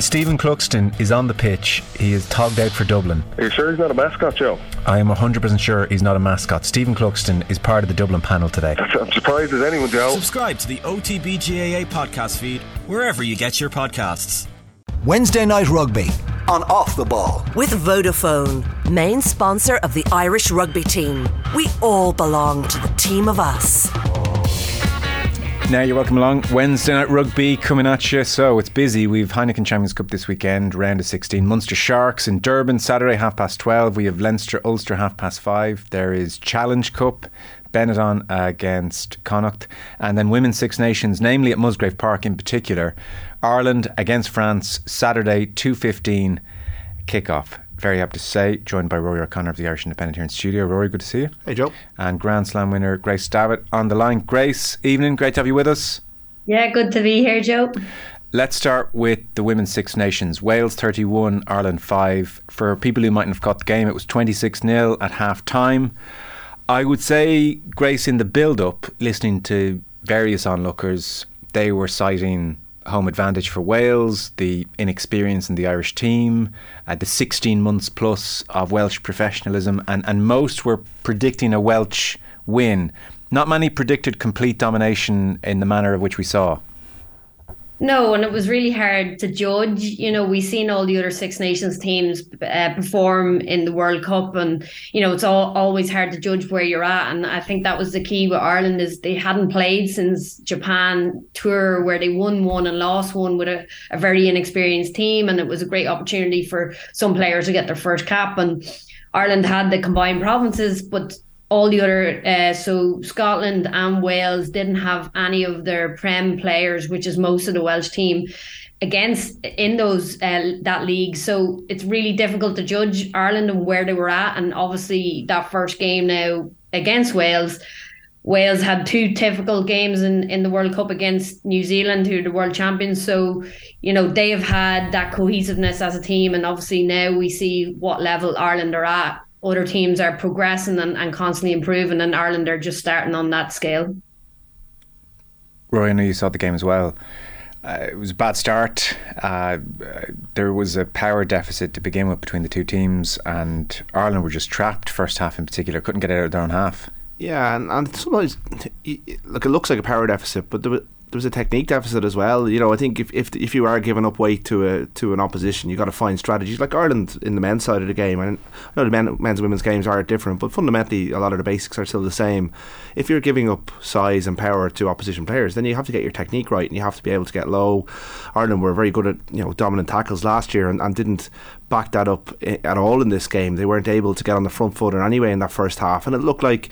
Stephen Cluxton is on the pitch. He is togged out for Dublin. Are you sure he's not a mascot, Joe? I am 100% sure he's not a mascot. Stephen Cluxton is part of the Dublin panel today. I'm surprised as anyone, Joe. Subscribe to the OTBGAA podcast feed wherever you get your podcasts. Wednesday Night Rugby on Off the Ball. With Vodafone, main sponsor of the Irish rugby team. We all belong to the team of us. Now you're welcome along. Wednesday night rugby coming at you. So it's busy. We've Heineken Champions Cup this weekend, round of 16. Munster Sharks in Durban Saturday half past 12. We have Leinster Ulster half past 5. There is Challenge Cup. Benetton against Connacht, and then Women's Six Nations, namely at Musgrave Park in particular. Ireland against France, Saturday, 2.15 kickoff very happy to say, joined by Ruaidhri O'Connor of the Irish Independent here in studio. Ruaidhri, good to see you. Hey, Joe. And Grand Slam winner Grace Davitt on the line. Grace, evening. Great to have you with us. Yeah, good to be here, Joe. Let's start with the Women's Six Nations. Wales 31, Ireland 5. For people who mightn't have caught the game, it was 26 0 at half time. I would say, Grace, in the build up, listening to various onlookers, they were citing home advantage for Wales, the inexperience in the Irish team, uh, the 16 months plus of Welsh professionalism, and, and most were predicting a Welsh win. Not many predicted complete domination in the manner of which we saw. No, and it was really hard to judge. You know, we've seen all the other Six Nations teams uh, perform in the World Cup, and you know, it's all always hard to judge where you're at. And I think that was the key with Ireland is they hadn't played since Japan tour, where they won one and lost one with a, a very inexperienced team, and it was a great opportunity for some players to get their first cap. And Ireland had the combined provinces, but all the other uh, so Scotland and Wales didn't have any of their prem players, which is most of the Welsh team against in those uh, that league. So it's really difficult to judge Ireland and where they were at. And obviously that first game now against Wales. Wales had two difficult games in, in the World Cup against New Zealand, who are the world champions. So, you know, they have had that cohesiveness as a team. And obviously now we see what level Ireland are at other teams are progressing and, and constantly improving, and Ireland are just starting on that scale. Roy, I know you saw the game as well. Uh, it was a bad start. Uh, there was a power deficit to begin with between the two teams, and Ireland were just trapped first half in particular. Couldn't get out of their own half. Yeah, and, and sometimes, look, it looks like a power deficit, but there was, there was a technique deficit as well. You know, I think if if, if you are giving up weight to a to an opposition, you got to find strategies. Like Ireland in the men's side of the game, and I know the men, men's and women's games are different, but fundamentally a lot of the basics are still the same. If you're giving up size and power to opposition players, then you have to get your technique right, and you have to be able to get low. Ireland were very good at you know dominant tackles last year, and, and didn't back that up eh, at all in this game. They weren't able to get on the front foot in any way in that first half, and it looked like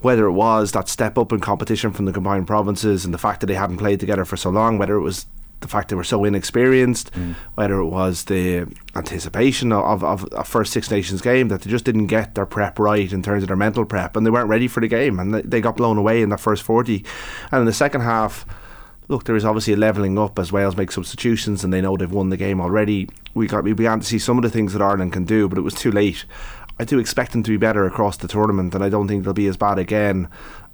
whether it was that step up in competition from the combined provinces and the fact that they hadn't played together for so long, whether it was the fact they were so inexperienced, mm. whether it was the anticipation of, of a first Six Nations game that they just didn't get their prep right in terms of their mental prep and they weren't ready for the game and they, they got blown away in that first 40. And in the second half, look, there is obviously a levelling up as Wales make substitutions and they know they've won the game already. We got we began to see some of the things that Ireland can do, but it was too late. I do expect them to be better across the tournament, and I don't think they'll be as bad again.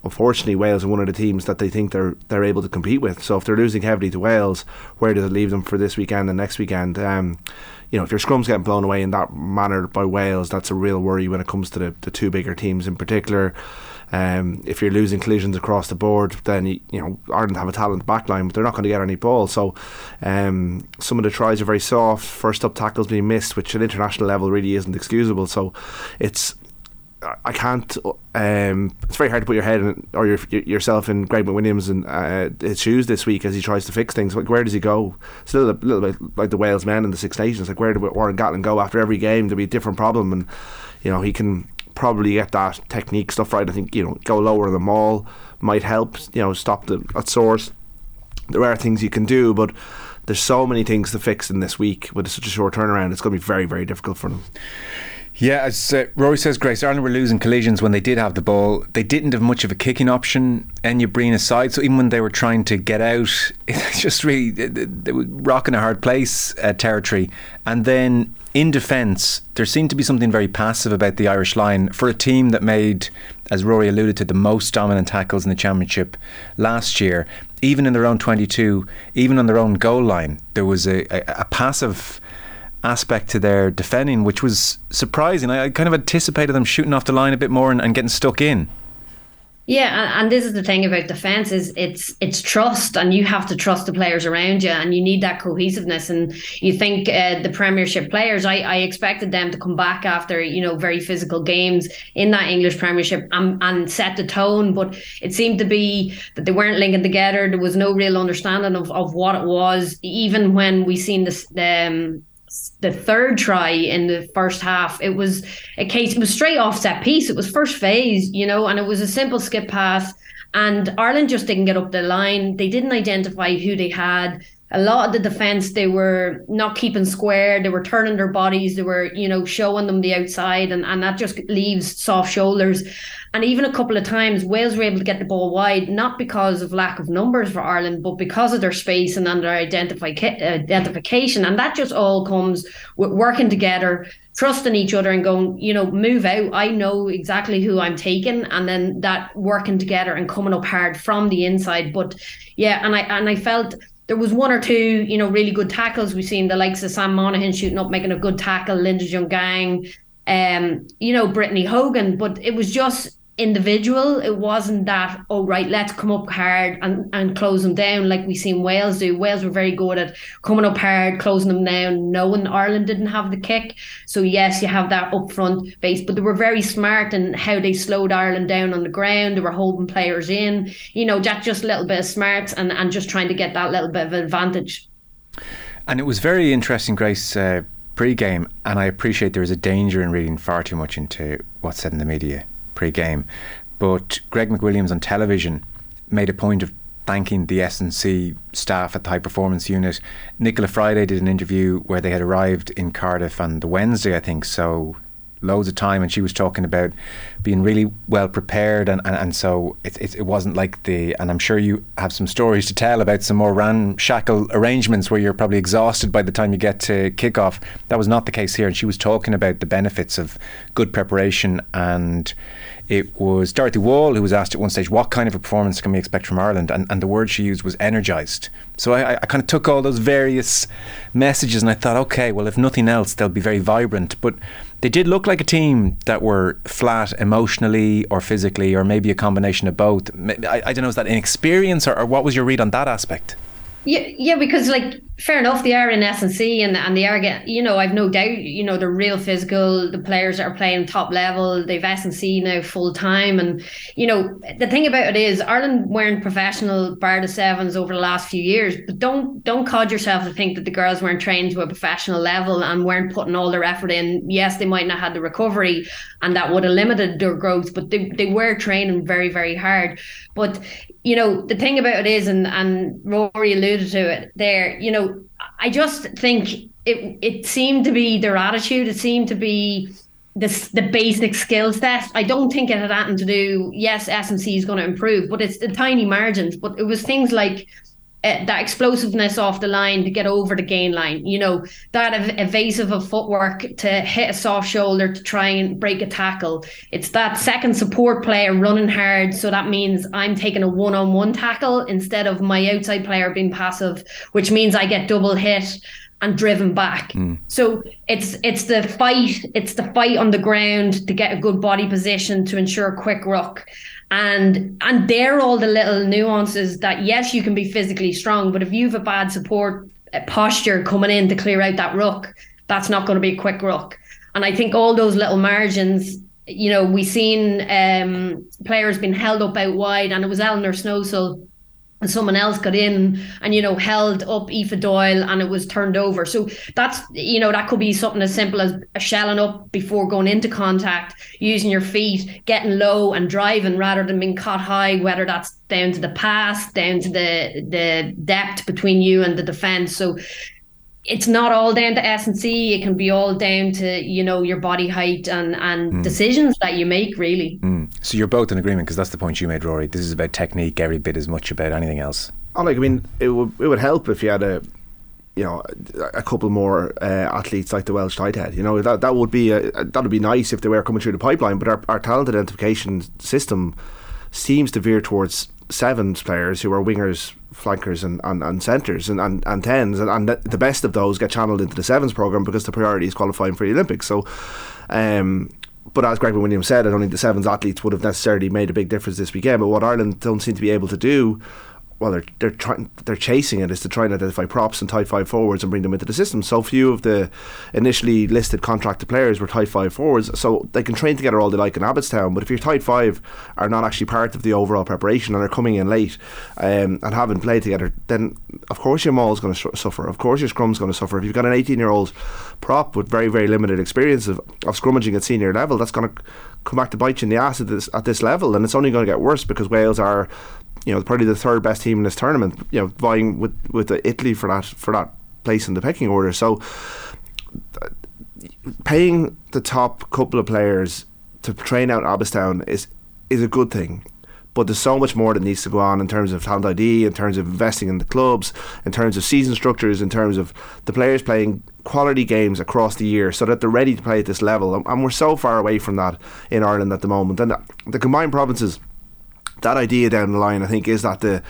Unfortunately, Wales are one of the teams that they think they're they're able to compete with. So if they're losing heavily to Wales, where does it leave them for this weekend and next weekend? Um, you know, if your scrum's getting blown away in that manner by Wales, that's a real worry when it comes to the, the two bigger teams in particular. Um, if you're losing collisions across the board, then you, you know Ireland have a talent backline, but they're not going to get any ball. So um, some of the tries are very soft. First up tackles being missed, which at international level really isn't excusable. So it's I can't. Um, it's very hard to put your head in, or your, yourself in Greg McWilliams and uh, his shoes this week as he tries to fix things. Like, where does he go? It's a little, little bit like the Wales men in the Six Nations. Like, where did Warren Gatland go after every game? There'll be a different problem, and you know he can probably get that technique stuff right. I think you know go lower the maul might help. You know stop the at source. There are things you can do, but there's so many things to fix in this week with such a short turnaround. It's going to be very very difficult for them. Yeah, as uh, Ruaidhri says, Grace, Ireland were losing collisions when they did have the ball. They didn't have much of a kicking option, and Enya Breen aside. So even when they were trying to get out, it's just really, they were rocking a hard place uh, territory. And then in defence, there seemed to be something very passive about the Irish line for a team that made, as Ruaidhri alluded to, the most dominant tackles in the championship last year. even in their own 22, even on their own goal line, there was a, a, a passive aspect to their defending, which was surprising. I, I, kind of anticipated them shooting off the line a bit more and, and getting stuck in. Yeah, and, this is the thing about defense is it's it's trust, and you have to trust the players around you, and you need that cohesiveness. And you think uh, the Premiership players, I, I expected them to come back after you know very physical games in that English Premiership and, and set the tone, but it seemed to be that they weren't linking together. There was no real understanding of, of what it was, even when we seen this um, the third try in the first half, it was a case, it was straight off set piece. It was first phase, you know, and it was a simple skip pass. And Ireland just didn't get up the line. They didn't identify who they had. A lot of the defense, they were not keeping square. They were turning their bodies. They were, you know, showing them the outside, and, and that just leaves soft shoulders. And even a couple of times, Wales were able to get the ball wide, not because of lack of numbers for Ireland, but because of their space and their identifi- identification. And that just all comes with working together, trusting each other, and going, you know, move out. I know exactly who I'm taking, and then that working together and coming up hard from the inside. But yeah, and I and I felt there was one or two, you know, really good tackles. We've seen the likes of Sam Monaghan shooting up, making a good tackle, Linda Djougang, um, you know, Brittany Hogan, but it was just individual. It wasn't that, oh, right, let's come up hard and, and close them down like we seen Wales do. Wales were very good at coming up hard, closing them down, knowing Ireland didn't have the kick. So, yes, you have that upfront base, but they were very smart in how they slowed Ireland down on the ground. They were holding players in, you know, that just a little bit of smarts and, and just trying to get that little bit of advantage. And it was very interesting, Grace. Uh, pre-game and I appreciate there is a danger in reading far too much into what's said in the media pre-game. But Greg McWilliams on television made a point of thanking the S&C staff at the high performance unit. Nichola Fryday did an interview where they had arrived in Cardiff on the Wednesday, I think. So loads of time, and she was talking about being really well prepared, and, and, and so it, it, it wasn't like the. And I'm sure you have some stories to tell about some more ramshackle arrangements where you're probably exhausted by the time you get to kickoff. That was not the case here, and she was talking about the benefits of good preparation and it was Dorothy Wall who was asked at one stage, what kind of a performance can we expect from Ireland? And, and the word she used was energised. So I, I kind of took all those various messages and I thought, okay, well, if nothing else, they'll be very vibrant. But they did look like a team that were flat emotionally or physically, or maybe a combination of both. I, I don't know, is that inexperience or, or what was your read on that aspect? Yeah, yeah, because like fair enough, they are in S&C and and they are get you know I've no doubt you know they're real physical. The players are playing top level, they've S&C now full time, and you know the thing about it is Ireland weren't professional bar the sevens over the last few years. But don't don't cod yourself to think that the girls weren't trained to a professional level and weren't putting all their effort in. Yes, they might not have had the recovery, and that would have limited their growth, but they they were training very very hard. But you know, the thing about it is, and, and Ruaidhri alluded to it there, you know, I just think it it seemed to be their attitude. It seemed to be the basic skills test. I don't think it had anything to do. Yes, S&C is going to improve, but it's the tiny margins. But it was things like that explosiveness off the line to get over the gain line, you know, that ev- evasive of footwork to hit a soft shoulder to try and break a tackle. It's that second support player running hard. So that means I'm taking a one on one tackle instead of my outside player being passive, which means I get double hit and driven back. Mm. So it's it's the fight, it's the fight on the ground to get a good body position to ensure a quick ruck and and they're all the little nuances that yes you can be physically strong but if you've a bad support uh, posture coming in to clear out that ruck that's not going to be a quick ruck. And i think all those little margins you know we seen um, players being held up out wide and it was Elinor Snowsill and someone else got in and you know held up Aoife Doyle and it was turned over. So that's you know that could be something as simple as shelling up before going into contact, using your feet, getting low and driving rather than being caught high. Whether that's down to the pass, down to the the depth between you and the defense. So it's not all down to S&C. It can be all down to you know your body height and and mm. decisions that you make really. Mm. So you're both in agreement because that's the point you made, Ruaidhri. This is about technique every bit as much about anything else. Oh, like I mean, it would it would help if you had a you know a couple more uh, athletes like the Welsh tight head. You know that that would be a, that would be nice if they were coming through the pipeline. But our, our talent identification system seems to veer towards sevens players who are wingers, flankers, and, and, and centres and, and, and tens, and, and the best of those get channeled into the sevens program because the priority is qualifying for the Olympics. So, um, but as Greg Williams said, I don't think the sevens athletes would have necessarily made a big difference this weekend. But what Ireland don't seem to be able to do well, they're they're trying they're chasing it is to try and identify props and tight five forwards and bring them into the system. So few of the initially listed contracted players were tight five forwards, so they can train together all they like in Abbotstown. But if your tight five are not actually part of the overall preparation and are coming in late um, and haven't played together, then of course your maul is going to suffer. Of course your scrum's going to suffer. If you've got an 18 year old prop with very very limited experience of, of scrummaging at senior level, that's going to come back to bite you in the ass at this at this level, and it's only going to get worse because Wales are you know, probably the third best team in this tournament. You know, vying with with Italy for that for that place in the pecking order. So, paying the top couple of players to train out Abbotstown is is a good thing. But there's so much more that needs to go on in terms of talent ID, in terms of investing in the clubs, in terms of season structures, in terms of the players playing quality games across the year so that they're ready to play at this level. And we're so far away from that in Ireland at the moment. And the combined provinces that idea down the line, I think, is that the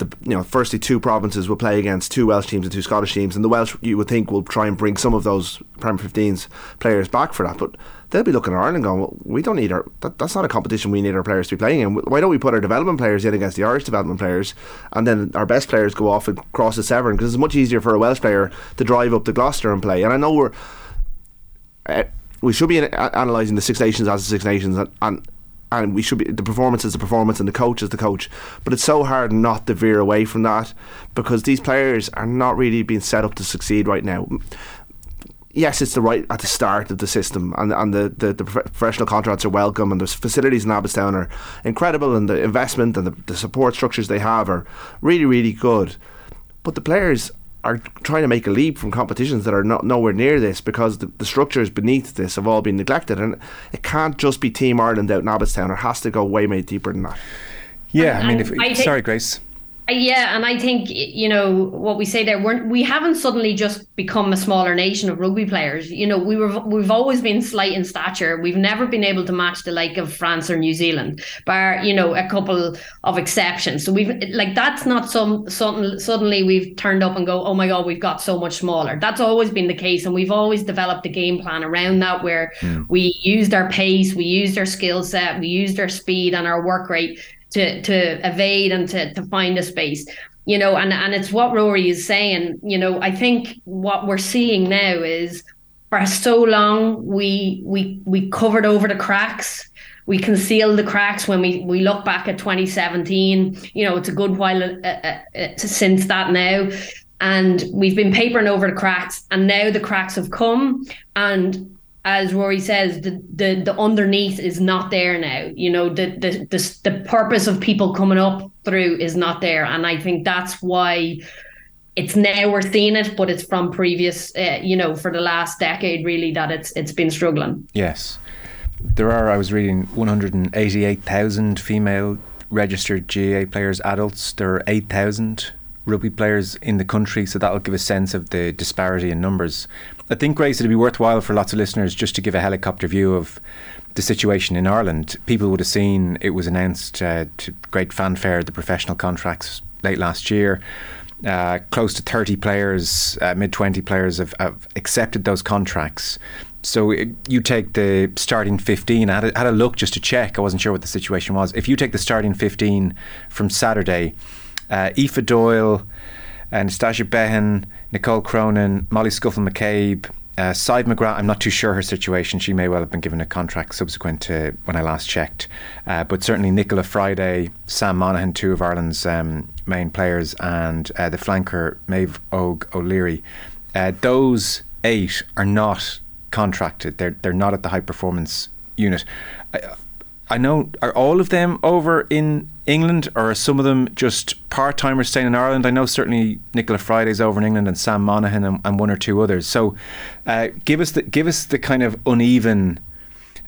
the you know firstly two provinces will play against two Welsh teams and two Scottish teams, and the Welsh you would think will try and bring some of those Premier 15s players back for that, but they'll be looking at Ireland going, well, we don't need our that, that's not a competition we need our players to be playing in. Why don't we put our development players in against the Irish development players, and then our best players go off and cross the Severn because it's much easier for a Welsh player to drive up to Gloucester and play. And I know we're. Uh, we should be analysing the Six Nations as the Six Nations, and, and and we should be the performance is the performance and the coach is the coach. But it's so hard not to veer away from that because these players are not really being set up to succeed right now. Yes, it's the right at the start of the system, and and the, the, the professional contracts are welcome, and the facilities in Abbotstown are incredible, and the investment and the, the support structures they have are really really good. But the players are trying to make a leap from competitions that are not nowhere near this because the, the structures beneath this have all been neglected. And it can't just be Team Ireland out in Abbotstown. It has to go way way deeper than that. Yeah I mean if, I sorry Grace yeah, and I think you know what we say there. We're, we haven't suddenly just become a smaller nation of rugby players. You know, we were we've always been slight in stature. We've never been able to match the like of France or New Zealand, bar you know a couple of exceptions. So we've like that's not some something suddenly we've turned up and go, oh my god, we've got so much smaller. That's always been the case, and we've always developed a game plan around that where mm. we used our pace, we used our skill set, we used our speed and our work rate to to evade and to to find a space you know and and it's what ruaidhri is saying you know i think what we're seeing now is for so long we we we covered over the cracks. We concealed the cracks when we we look back at 2017 you know it's a good while uh, uh, uh, since that now. And we've been papering over the cracks and now the cracks have come. And as Ruaidhri says, the, the the underneath is not there now. You know, the the the the purpose of people coming up through is not there, and I think that's why it's now we're seeing it, but it's from previous, uh, you know, for the last decade really that it's it's been struggling. Yes, there are. I was reading one hundred and eighty-eight thousand female registered GA players, adults. There are eight thousand rugby players in the country, so that'll give a sense of the disparity in numbers. I think, Grace, it'd be worthwhile for lots of listeners just to give a helicopter view of the situation in Ireland. People would have seen it was announced uh, to great fanfare the professional contracts late last year. Uh, close to 30 players, uh, mid 20 players have, have, accepted those contracts. So it, you take the starting 15. I had a, had a look just to check. I wasn't sure what the situation was. If you take the starting 15 from Saturday, uh, Aoife Doyle, Natasja Behan, Nicole Cronin, Molly Scuffil McCabe, uh, McGrath, I'm not too sure her situation. She may well have been given a contract subsequent to when I last checked. Uh, but certainly Nichola Fryday, Sam Monaghan, two of Ireland's um, main players, and uh, the flanker Maeve Og O'Leary. Uh, those eight are not contracted. They're they're not at the high performance unit. I, I know are all of them over in England, or are some of them just part timers staying in Ireland? I know certainly Nichola Fryday's over in England, and Sam Monaghan, and, and one or two others. So, uh, give us the give us the kind of uneven.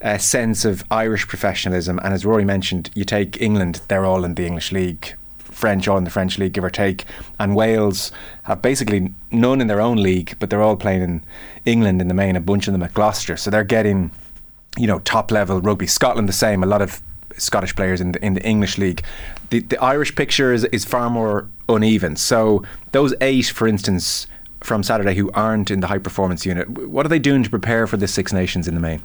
Uh, sense of Irish professionalism, and as Ruaidhri mentioned, you take England; they're all in the English league. French all in the French league, give or take, and Wales have basically none in their own league, but they're all playing in England in the main. A bunch of them at Gloucester, so they're getting, you know, top level rugby. Scotland the same. A lot of Scottish players in the in the English league. The the Irish picture is is far more uneven. So those eight, for instance, from Saturday who aren't in the high performance unit, what are they doing to prepare for the Six Nations in the main?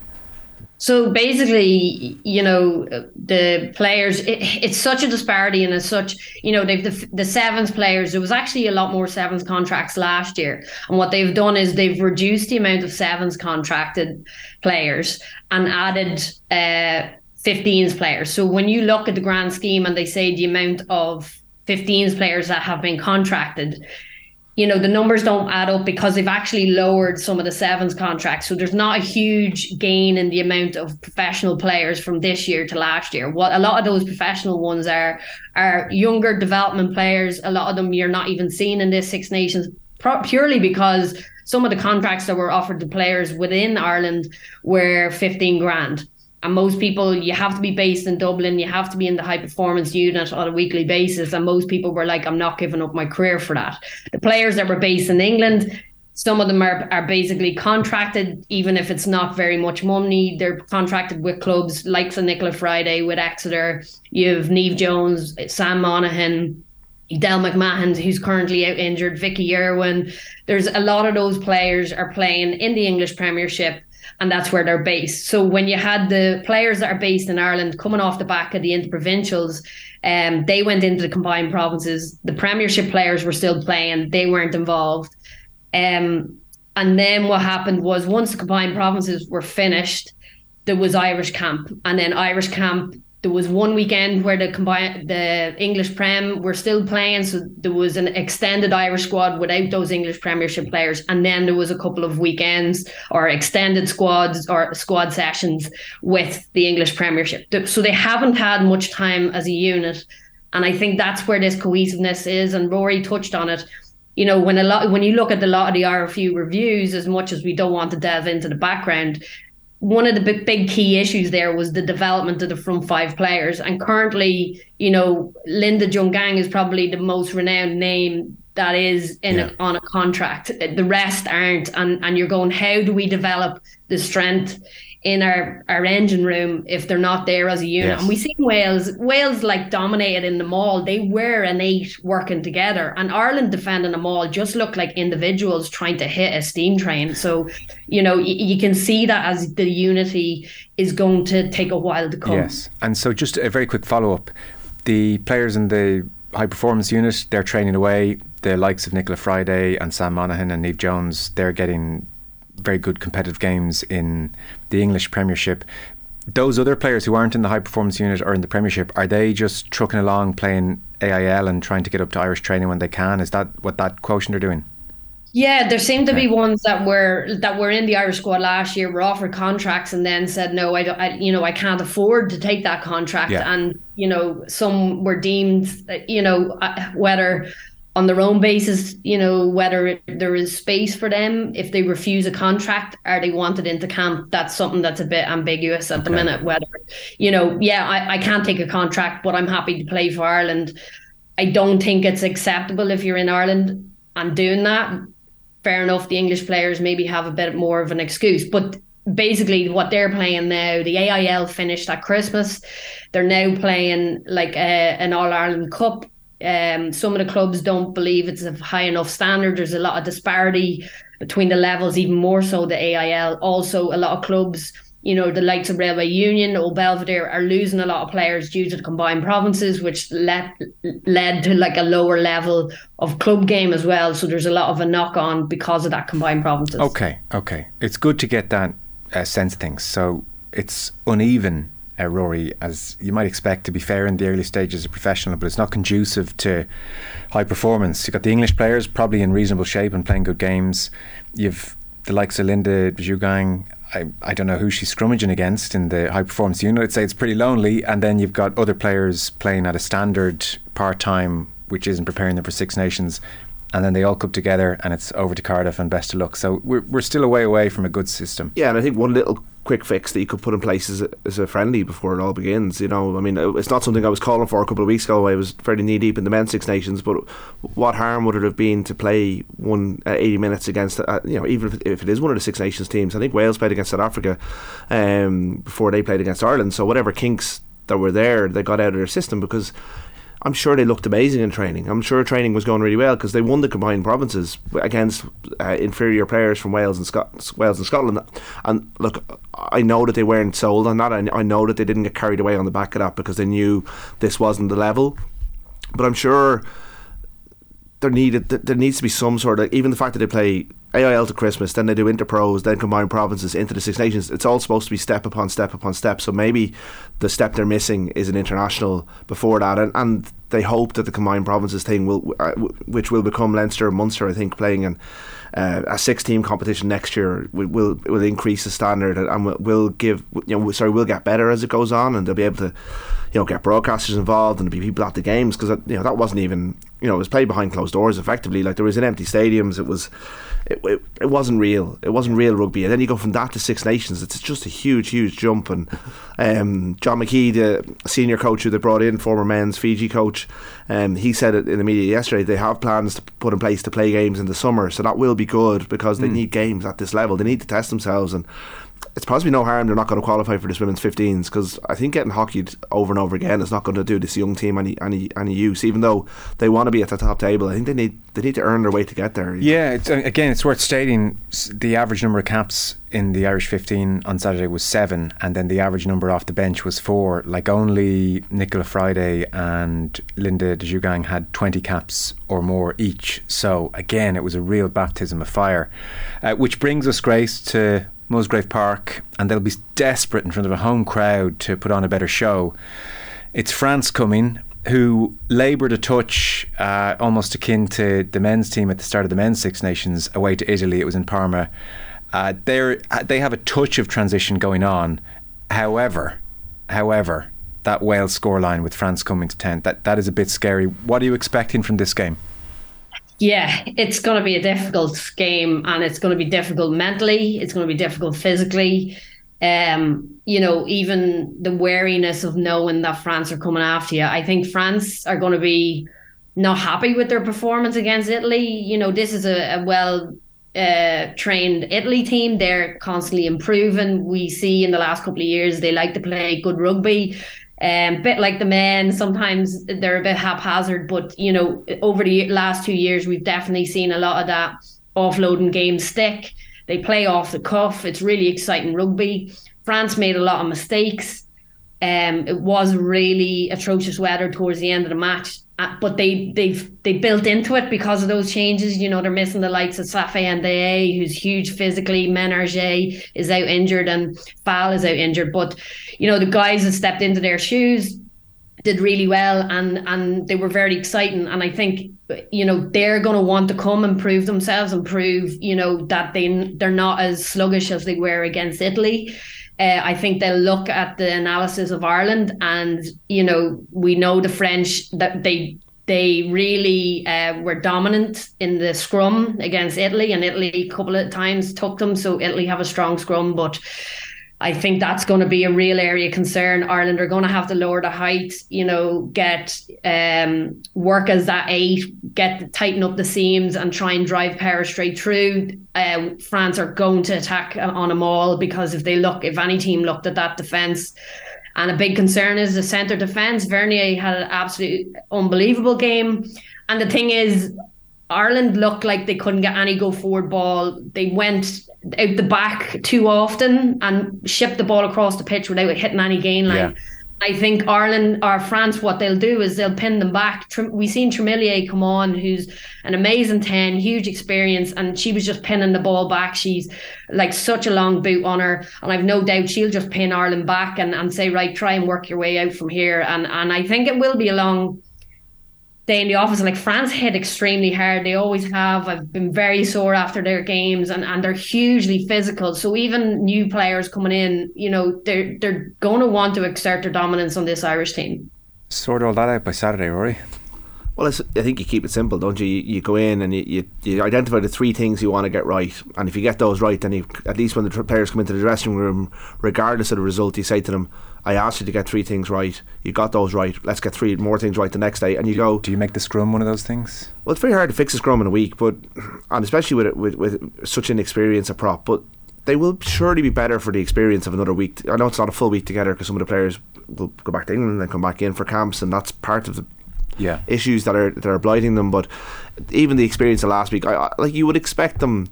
So basically, you know, the players, it, it's such a disparity and it's such, you know, they've the, the sevens players, there was actually a lot more sevens contracts last year. And what they've done is they've reduced the amount of sevens contracted players and added uh, 15s players. So when you look at the grand scheme and they say the amount of 15s players that have been contracted, you know the numbers don't add up because they've actually lowered some of the sevens contracts. So there's not a huge gain in the amount of professional players from this year to last year. What a lot of those professional ones are are younger development players. A lot of them you're not even seeing in this six nations purely because some of the contracts that were offered to players within ireland were 15 grand and most people you have to be based in dublin you have to be in the high performance unit on a weekly basis. And most people were like i'm not giving up my career for that. The players that were based in england some of them are, are basically contracted even if it's not very much money. They're contracted with clubs like St nichola fryday with exeter. You have neve jones sam monaghan Del McMahon, who's currently out injured, Vicky Irwin. There's a lot of those players are playing in the English Premiership and that's where they're based. So when you had the players that are based in Ireland coming off the back of the interprovincials, um, they went into the combined provinces. The Premiership players were still playing; they weren't involved. Um, and then what happened was once the combined provinces were finished, there was Irish camp, and then Irish camp there was one weekend where the combined the English Prem were still playing, so there was an extended Irish squad without those English Premiership players, and then there was a couple of weekends or extended squads or squad sessions with the English Premiership. So they haven't had much time as a unit, and I think that's where this cohesiveness is. And Ruaidhri touched on it. You know, when a lot when you look at a lot of the IRFU reviews, as much as we don't want to delve into the background, one of the big, big key issues there was the development of the front five players. And currently, you know, Linda Djougang is probably the most renowned name that is in yeah. a, on a contract. The rest aren't. And and you're going, how do we develop the strength in our, our engine room if they're not there as a unit. Yes. And we see Wales, Wales like dominated in the mall. They were an eight working together. And Ireland defending the maul just looked like individuals trying to hit a steam train. So, you know, y- you can see that as the unity is going to take a while to come. Yes. And so just a very quick follow up. The players in the high performance unit, they're training away. The likes of Nichola Fryday and Sam Monaghan and Neve Jones, they're getting very good competitive games in the English Premiership. Those other players who aren't in the high performance unit or in the Premiership, are they just trucking along playing AIL and trying to get up to Irish training when they can? Is that what that quotient are doing? Yeah, there seemed to be ones that were that were in the Irish squad last year were offered contracts and then said no, I don't, I, you know, I can't afford to take that contract, yeah. and you know, some were deemed, you know, uh, whether on their own basis, you know, whether there is space for them if they refuse a contract, are they wanted into camp? That's something that's a bit ambiguous at okay. the minute. Whether, you know, yeah, I, I can't take a contract, but I'm happy to play for Ireland. I don't think it's acceptable if you're in Ireland and doing that. Fair enough, the English players maybe have a bit more of an excuse, but basically what they're playing now, the AIL finished at Christmas. They're now playing like a, an All Ireland Cup um, some of the clubs don't believe it's a high enough standard. There's a lot of disparity between the levels, even more so the AIL. Also, a lot of clubs, you know, the likes of Railway Union, or Belvedere, are losing a lot of players due to the combined provinces, which led led to like a lower level of club game as well. So there's a lot of a knock on because of that combined provinces. Okay, okay, it's good to get that uh, sense of things. So it's uneven uh, Ruaidhri, as you might expect, to be fair in the early stages of professional, but it's not conducive to high performance. You've got the English players probably in reasonable shape and playing good games. You've the likes of Linda Djougang. I, I don't know who she's scrummaging against in the high performance unit. I'd say it's pretty lonely. And then you've got other players playing at a standard part time, which isn't preparing them for Six Nations. And then they all come together and it's over to Cardiff and best of luck. So we're, we're still a way away from a good system. Yeah, and I think one little quick fix that you could put in place as a, as a friendly before it all begins. You know, I mean, it's not something I was calling for a couple of weeks ago. I was fairly knee deep in the men's Six Nations, but what harm would it have been to play one uh, 80 minutes against, uh, you know, even if, if, it is one of the Six Nations teams? I think Wales played against South Africa um, before they played against Ireland. So whatever kinks that were there they got out of their system because I'm sure they looked amazing in training. I'm sure training was going really well because they won the combined provinces against uh, inferior players from Wales and Scot- Wales and Scotland. And look, I know that they weren't sold on that. I, I know that they didn't get carried away on the back of that because they knew this wasn't the level. But I'm sure there needed there needs to be some sort of even the fact that they play AIL to Christmas, then they do interpros, then combine provinces into the Six Nations. It's all supposed to be step upon step upon step. So maybe the step they're missing is an international before that, and, and they hope that the combined provinces thing will, uh, which will become Leinster, and Munster, I think, playing in uh, a six-team competition next year, will, will increase the standard and will, will give you know sorry will get better as it goes on, and they'll be able to you know get broadcasters involved and be people at the games because you know that wasn't even you know it was played behind closed doors effectively like there was in empty stadiums it was it, it, it, wasn't real. It wasn't real rugby. And then you go from that to Six Nations. It's just a huge, huge jump. And um, John McKee, the senior coach who they brought in, former men's Fiji coach, um, he said it in the media yesterday. They have plans to put in place to play games in the summer, so that will be good because they mm. need games at this level. They need to test themselves and it's possibly no harm they're not going to qualify for this women's 15s because I think getting hockeyed over and over again is not going to do this young team any any any use. Even though they want to be at the top table, I think they need they need to earn their way to get there. Yeah, it's, uh, again, it's worth stating the average number of caps in the Irish 15 on Saturday was seven, and then the average number off the bench was four. Like only Nichola Fryday and Linda Djougang had 20 caps or more each. So again, it was a real baptism of fire, uh, which brings us, Grace, to Musgrave Park, and they'll be desperate in front of a home crowd to put on a better show. It's France coming, who laboured a touch uh, almost akin to the men's team at the start of the men's Six Nations away to Italy. It was in Parma. Uh, they uh, they have a touch of transition going on. However, however, that Wales scoreline with France coming to 10, that, that is a bit scary. What are you expecting from this game? Yeah, it's going to be a difficult game and it's going to be difficult mentally. It's going to be difficult physically. Um, you know, even the wariness of knowing that France are coming after you. I think France are going to be not happy with their performance against Italy. You know, this is a, a well uh, trained Italy team. They're constantly improving. We see in the last couple of years they like to play good rugby. Um, bit like the men, sometimes they're a bit haphazard, but you know, over the last two years, we've definitely seen a lot of that offloading game stick. They play off the cuff. It's really exciting rugby. France made a lot of mistakes. Um, it was really atrocious weather towards the end of the match, uh, but they they've they built into it because of those changes. You know, they're missing the likes of Safe and who's huge physically. Ménager is out injured, and Fall is out injured. But you know, the guys that stepped into their shoes did really well, and and they were very exciting. And I think you know they're going to want to come and prove themselves and prove you know that they they're not as sluggish as they were against Italy. Uh, I think they'll look at the analysis of Ireland, and you know we know the French that they they really uh, were dominant in the scrum against Italy, and Italy a couple of times took them. So Italy have a strong scrum, but I think that's going to be a real area of concern. Ireland are going to have to lower the height, you know, get um, work as that eight, get tighten up the seams and try and drive power straight through. Uh, France are going to attack on them all because if they look, if any team looked at that defence, and a big concern is the centre defence. Vernier had an absolute unbelievable game. And the thing is, Ireland looked like they couldn't get any go forward ball. They went out the back too often and ship the ball across the pitch without hitting any gain line. Yeah. I think Ireland or France, what they'll do is they'll pin them back. We've seen Trémoulière come on, who's an amazing 10, huge experience, and she was just pinning the ball back. She's like such a long boot on her, and I've no doubt she'll just pin Ireland back and, and say, right, try and work your way out from here. And and I think it will be a long day in the office. Like France hit extremely hard. They always have. I've been very sore after their games and, and they're hugely physical. So even new players coming in, you know, they're they're going to want to exert their dominance on this Irish team. Sort all that out by Saturday, Ruaidhri. Well, I think you keep it simple, don't you? You, go in and you, you, you, identify the three things you want to get right, and if you get those right, then you, at least when the players come into the dressing room, regardless of the result, you say to them, "I asked you to get three things right. You got those right. Let's get three more things right the next day." And you do, go. Do you make the scrum one of those things? Well, it's very hard to fix a scrum in a week, but and especially with with, with such an experience a prop, but they will surely be better for the experience of another week. I know it's not a full week together because some of the players will go back to England and then come back in for camps, and that's part of the Yeah. issues that are that are blighting them. But even the experience of last week, I, I, like you would expect them,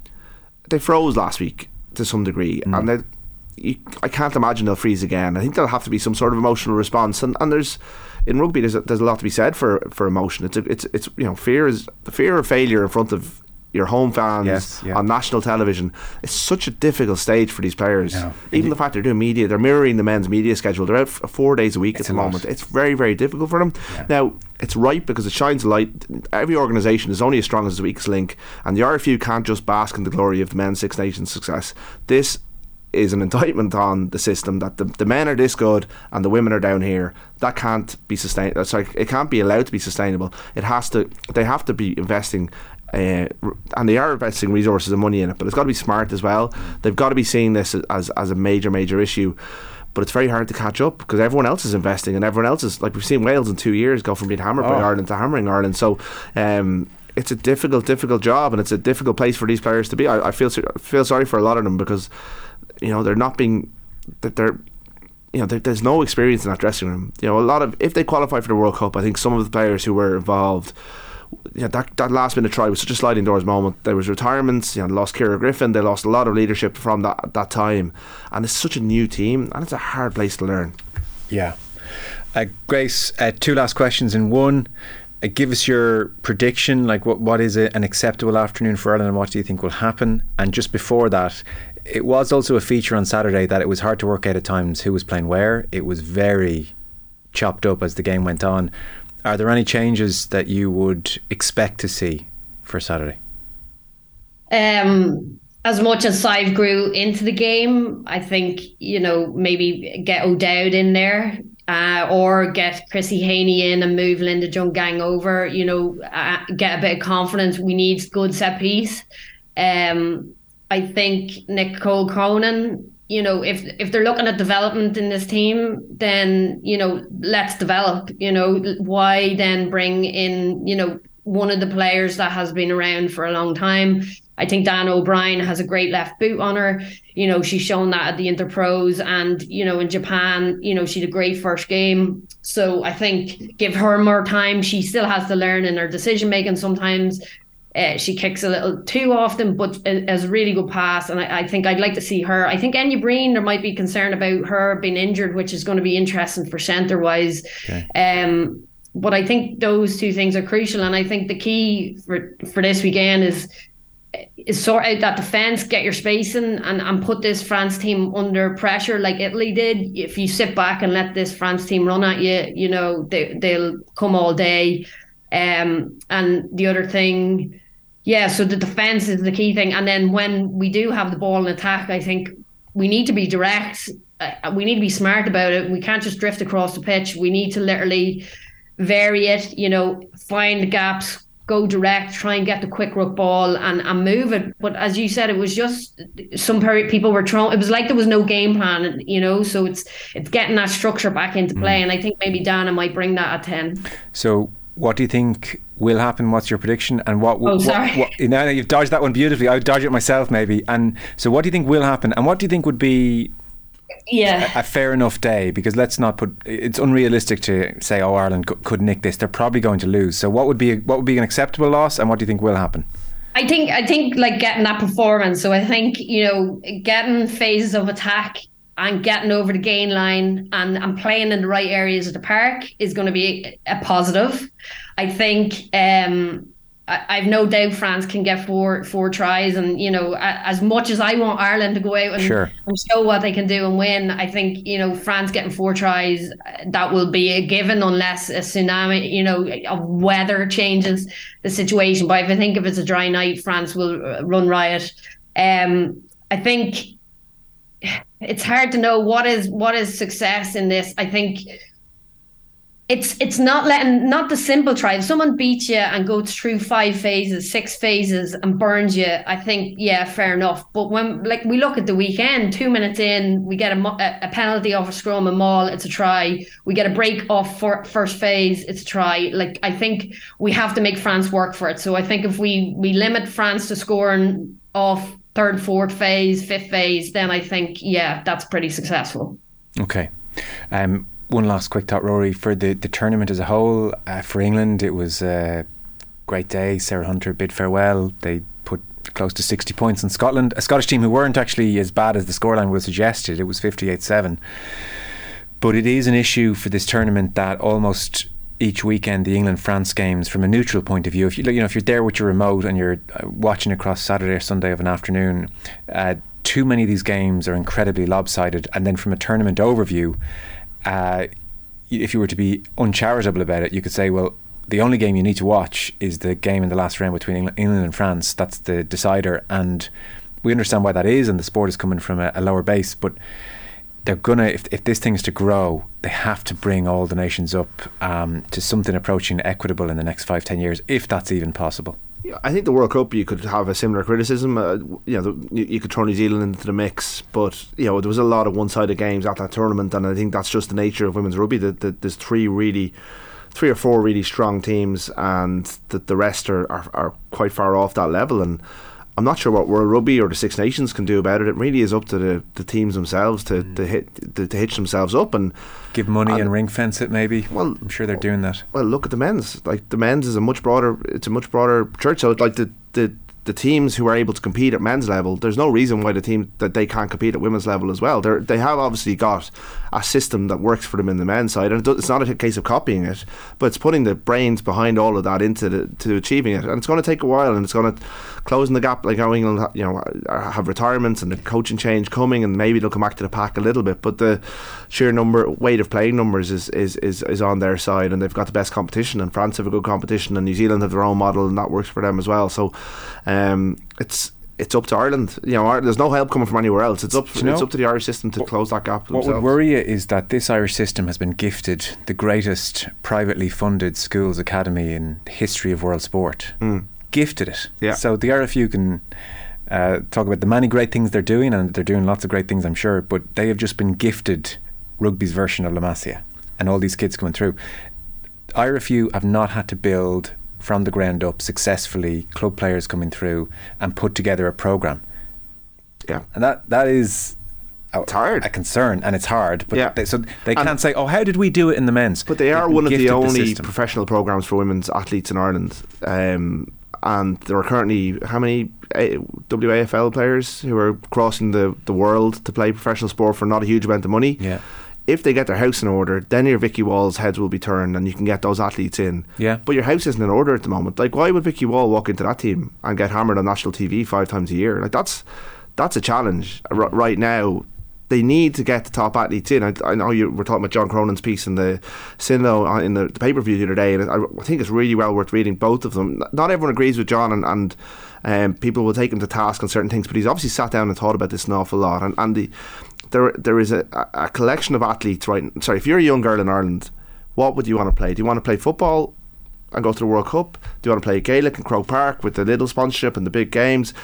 they froze last week to some degree, and mm. they, you, I can't imagine they'll freeze again. I think there'll have to be some sort of emotional response, and, and there's in rugby there's a, there's a lot to be said for for emotion. It's a, it's it's you know fear is the fear of failure in front of your home fans Yes, yeah. on national television. It's such a difficult stage for these players. Yeah. Even the fact they're doing media, they're mirroring the men's media schedule. They're out four days a week It's at the a lot. moment. It's very, very difficult for them. Now, it's right because it shines a light. Every organisation is only as strong as its weakest link, and the IRFU can't just bask in the glory of the men's Six Nations success. This is an indictment on the system that the, the men are this good and the women are down here. That can't be sustained. Sorry, it can't be allowed to be sustainable. It has to. They have to be investing. Uh, and they are investing resources and money in it, but it's got to be smart as well. They've got to be seeing this as, as a major, major issue but it's very hard to catch up because everyone else is investing and everyone else is like we've seen Wales in two years go from being hammered by Oh. Ireland to hammering Ireland. So um, it's a difficult, difficult job and it's a difficult place for these players to be. I, I feel I feel sorry for a lot of them because you know they're not being that they're. You know, there, there's no experience in that dressing room. You know, a lot of if they qualify for the World Cup, I think some of the players who were involved you know, that, that last minute try was such a sliding doors moment. There was retirements, you know, lost Ciara Griffin, they lost a lot of leadership from that that time. And it's such a new team and it's a hard place to learn. Yeah. Uh, Grace, uh, two last questions in one. Uh, give us your prediction. Like, what what is an acceptable afternoon for Ireland, and what do you think will happen? And just before that, it was also a feature on Saturday that it was hard to work out at times who was playing where. It was very chopped up as the game went on. Are there any changes that you would expect to see for Saturday? Um, as much as Sadhbh grew into the game, I think you know maybe get O'Dowd in there, uh, or get Christy Haney in and move Linda Djougang over. You know, uh, get a bit of confidence. We need good set piece. Um, I think Nicole Cole Cronin. You know, if if they're looking at development in this team, then you know let's develop. You know, why then bring in you know one of the players that has been around for a long time. I think Dannah O'Brien has a great left boot on her. You know, she's shown that at the Interpros and, you know, in Japan, you know, she did a great first game. So I think give her more time. She still has to learn in her decision making sometimes. Uh, she kicks a little too often, but as a really good pass. And I, I think I'd like to see her. I think Enya Breen, there might be concern about her being injured, which is going to be interesting for centre wise. Um, but I think those two things are crucial. And I think the key for, for this weekend is is sort out that defense, get your spacing, and and put this France team under pressure like Italy did. If you sit back and let this France team run at you, you know they they'll come all day. Um, and the other thing, yeah, so the defense is the key thing. And then when we do have the ball in attack, I think we need to be direct. Uh, we need to be smart about it. We can't just drift across the pitch. We need to literally vary it. You know, find the gaps, go direct, try and get the quick rook ball and, and move it. But as you said, it was just some people were throwing. It was like there was no game plan, you know. So it's it's getting that structure back into play, and I think maybe Dannah might bring that at ten. So, what do you think will happen? What's your prediction? And what? Oh, sorry. what you know, you've dodged that one beautifully. I would dodge it myself, maybe. And so, what do you think will happen? And what do you think would be Yeah. a fair enough day? Because let's not put. It's unrealistic to say, "Oh, Ireland could, could nick this." They're probably going to lose. So, what would be what would be an acceptable loss? And what do you think will happen? I think I think like getting that performance. So I think you know getting phases of attack and getting over the gain line and and playing in the right areas of the park is going to be a positive. I think um, I, I've no doubt France can get four four tries, and you know as much as I want Ireland to go out and, Sure. and show what they can do and win, I think you know France getting four tries that will be a given unless a tsunami, you know, of weather changes the situation. But if I think if it's a dry night, France will uh, run riot. Um, I think it's hard to know what is what is success in this. I think it's it's not letting not the simple try. If someone beats you and goes through five phases, six phases, and burns you, I think yeah, fair enough. But when like we look at the weekend, two minutes in, we get a, a penalty off a scrum and maul, it's a try. We get a break off for first phase, it's a try. Like I think we have to make France work for it. So I think if we we limit France to scoring off third, fourth phase, fifth phase, then I think yeah, that's pretty successful. Okay. Um, one last quick thought, Ruaidhri, for the, the tournament as a whole. Uh, for England, it was a great day. Sarah Hunter bid farewell. They put close to 60 points in Scotland. A Scottish team who weren't actually as bad as the scoreline would have suggested. It was 58 7. But it is an issue for this tournament that almost each weekend the England France games from a neutral point of view. If you you know if you're there with your remote and you're uh, watching across Saturday or Sunday of an afternoon uh, too many of these games are incredibly lopsided. And then from a tournament overview uh, if you were to be uncharitable about it you could say well the only game you need to watch is the game in the last round between England and France. That's the decider. And we understand why that is and the sport is coming from a, a lower base. But they're gonna if, if this thing is to grow they have to bring all the nations up um, to something approaching equitable in the next five ten years if that's even possible I think the World Cup you could have a similar criticism. Uh, you know, the, you, you, could throw New Zealand into the mix, but you know there was a lot of one-sided games at that tournament, and I think that's just the nature of women's rugby. That, that there's three really, three or four really strong teams, and that the rest are, are, are quite far off that level. And I'm not sure what World Rugby or the Six Nations can do about it. It really is up to the, the teams themselves to, mm. to hit to, to, hitch themselves up and give money and, and, ring fence it. Maybe. Well, I'm sure they're doing that. Well, look at the men's. Like the men's is a much broader. It's a much broader church. So like the the the teams who are able to compete at men's level, there's no reason why the team that they can't compete at women's level as well. They they have obviously got a system that works for them in the men's side, and it's not a case of copying it, but it's putting the brains behind all of that into the, to achieving it, and it's going to take a while, and it's going to closing the gap like how England you know have retirements and the coaching change coming, and maybe they'll come back to the pack a little bit, but the sheer number weight of playing numbers is is, is, is on their side, and they've got the best competition, and France have a good competition, and New Zealand have their own model, and that works for them as well. So um, it's it's up to Ireland. You know, there's no help coming from anywhere else. It's up. You know, it's up to the Irish system to what, close that gap. What would worry you is that this Irish system has been gifted the greatest privately funded schools academy in the history of world sport. Mm. Gifted it. Yeah. So the RFU can. Uh, talk about the many great things they're doing, and they're doing lots of great things, I'm sure. But they have just been gifted rugby's version of La Masia, and all these kids coming through. IRFU have not had to build from the ground up successfully, club players coming through and put together a program. Yeah, and that that is a, it's hard. a concern, and it's hard. But yeah. they, so they can't say, "Oh, how did we do it in the men's?" But they are one of the only the professional programs for women's athletes in Ireland. Um, and there are currently how many WAFL players who are crossing the, the world to play professional sport for not a huge amount of money. Yeah if they get their house in order, then your Vikki Wall's heads will be turned and you can get those athletes in. Yeah. But your house isn't in order at the moment. Like, why would Vicky Wall walk into that team and get hammered on national TV five times a year? Like, that's that's a challenge R- right now. They need to get the top athletes in. I, I know you were talking about John Cronin's piece in the Sindo in the, the pay per view the other day, and I, I, think it's really well worth reading both of them. Not everyone agrees with John, and, and um, people will take him to task on certain things, but he's obviously sat down and thought about this an awful lot. And, and the there there is a, a collection of athletes right sorry if you're a young girl in Ireland what would you want to play? Do you want to play football and go to the World Cup? Do you want to play Gaelic in Croke Park with the little sponsorship and the big games?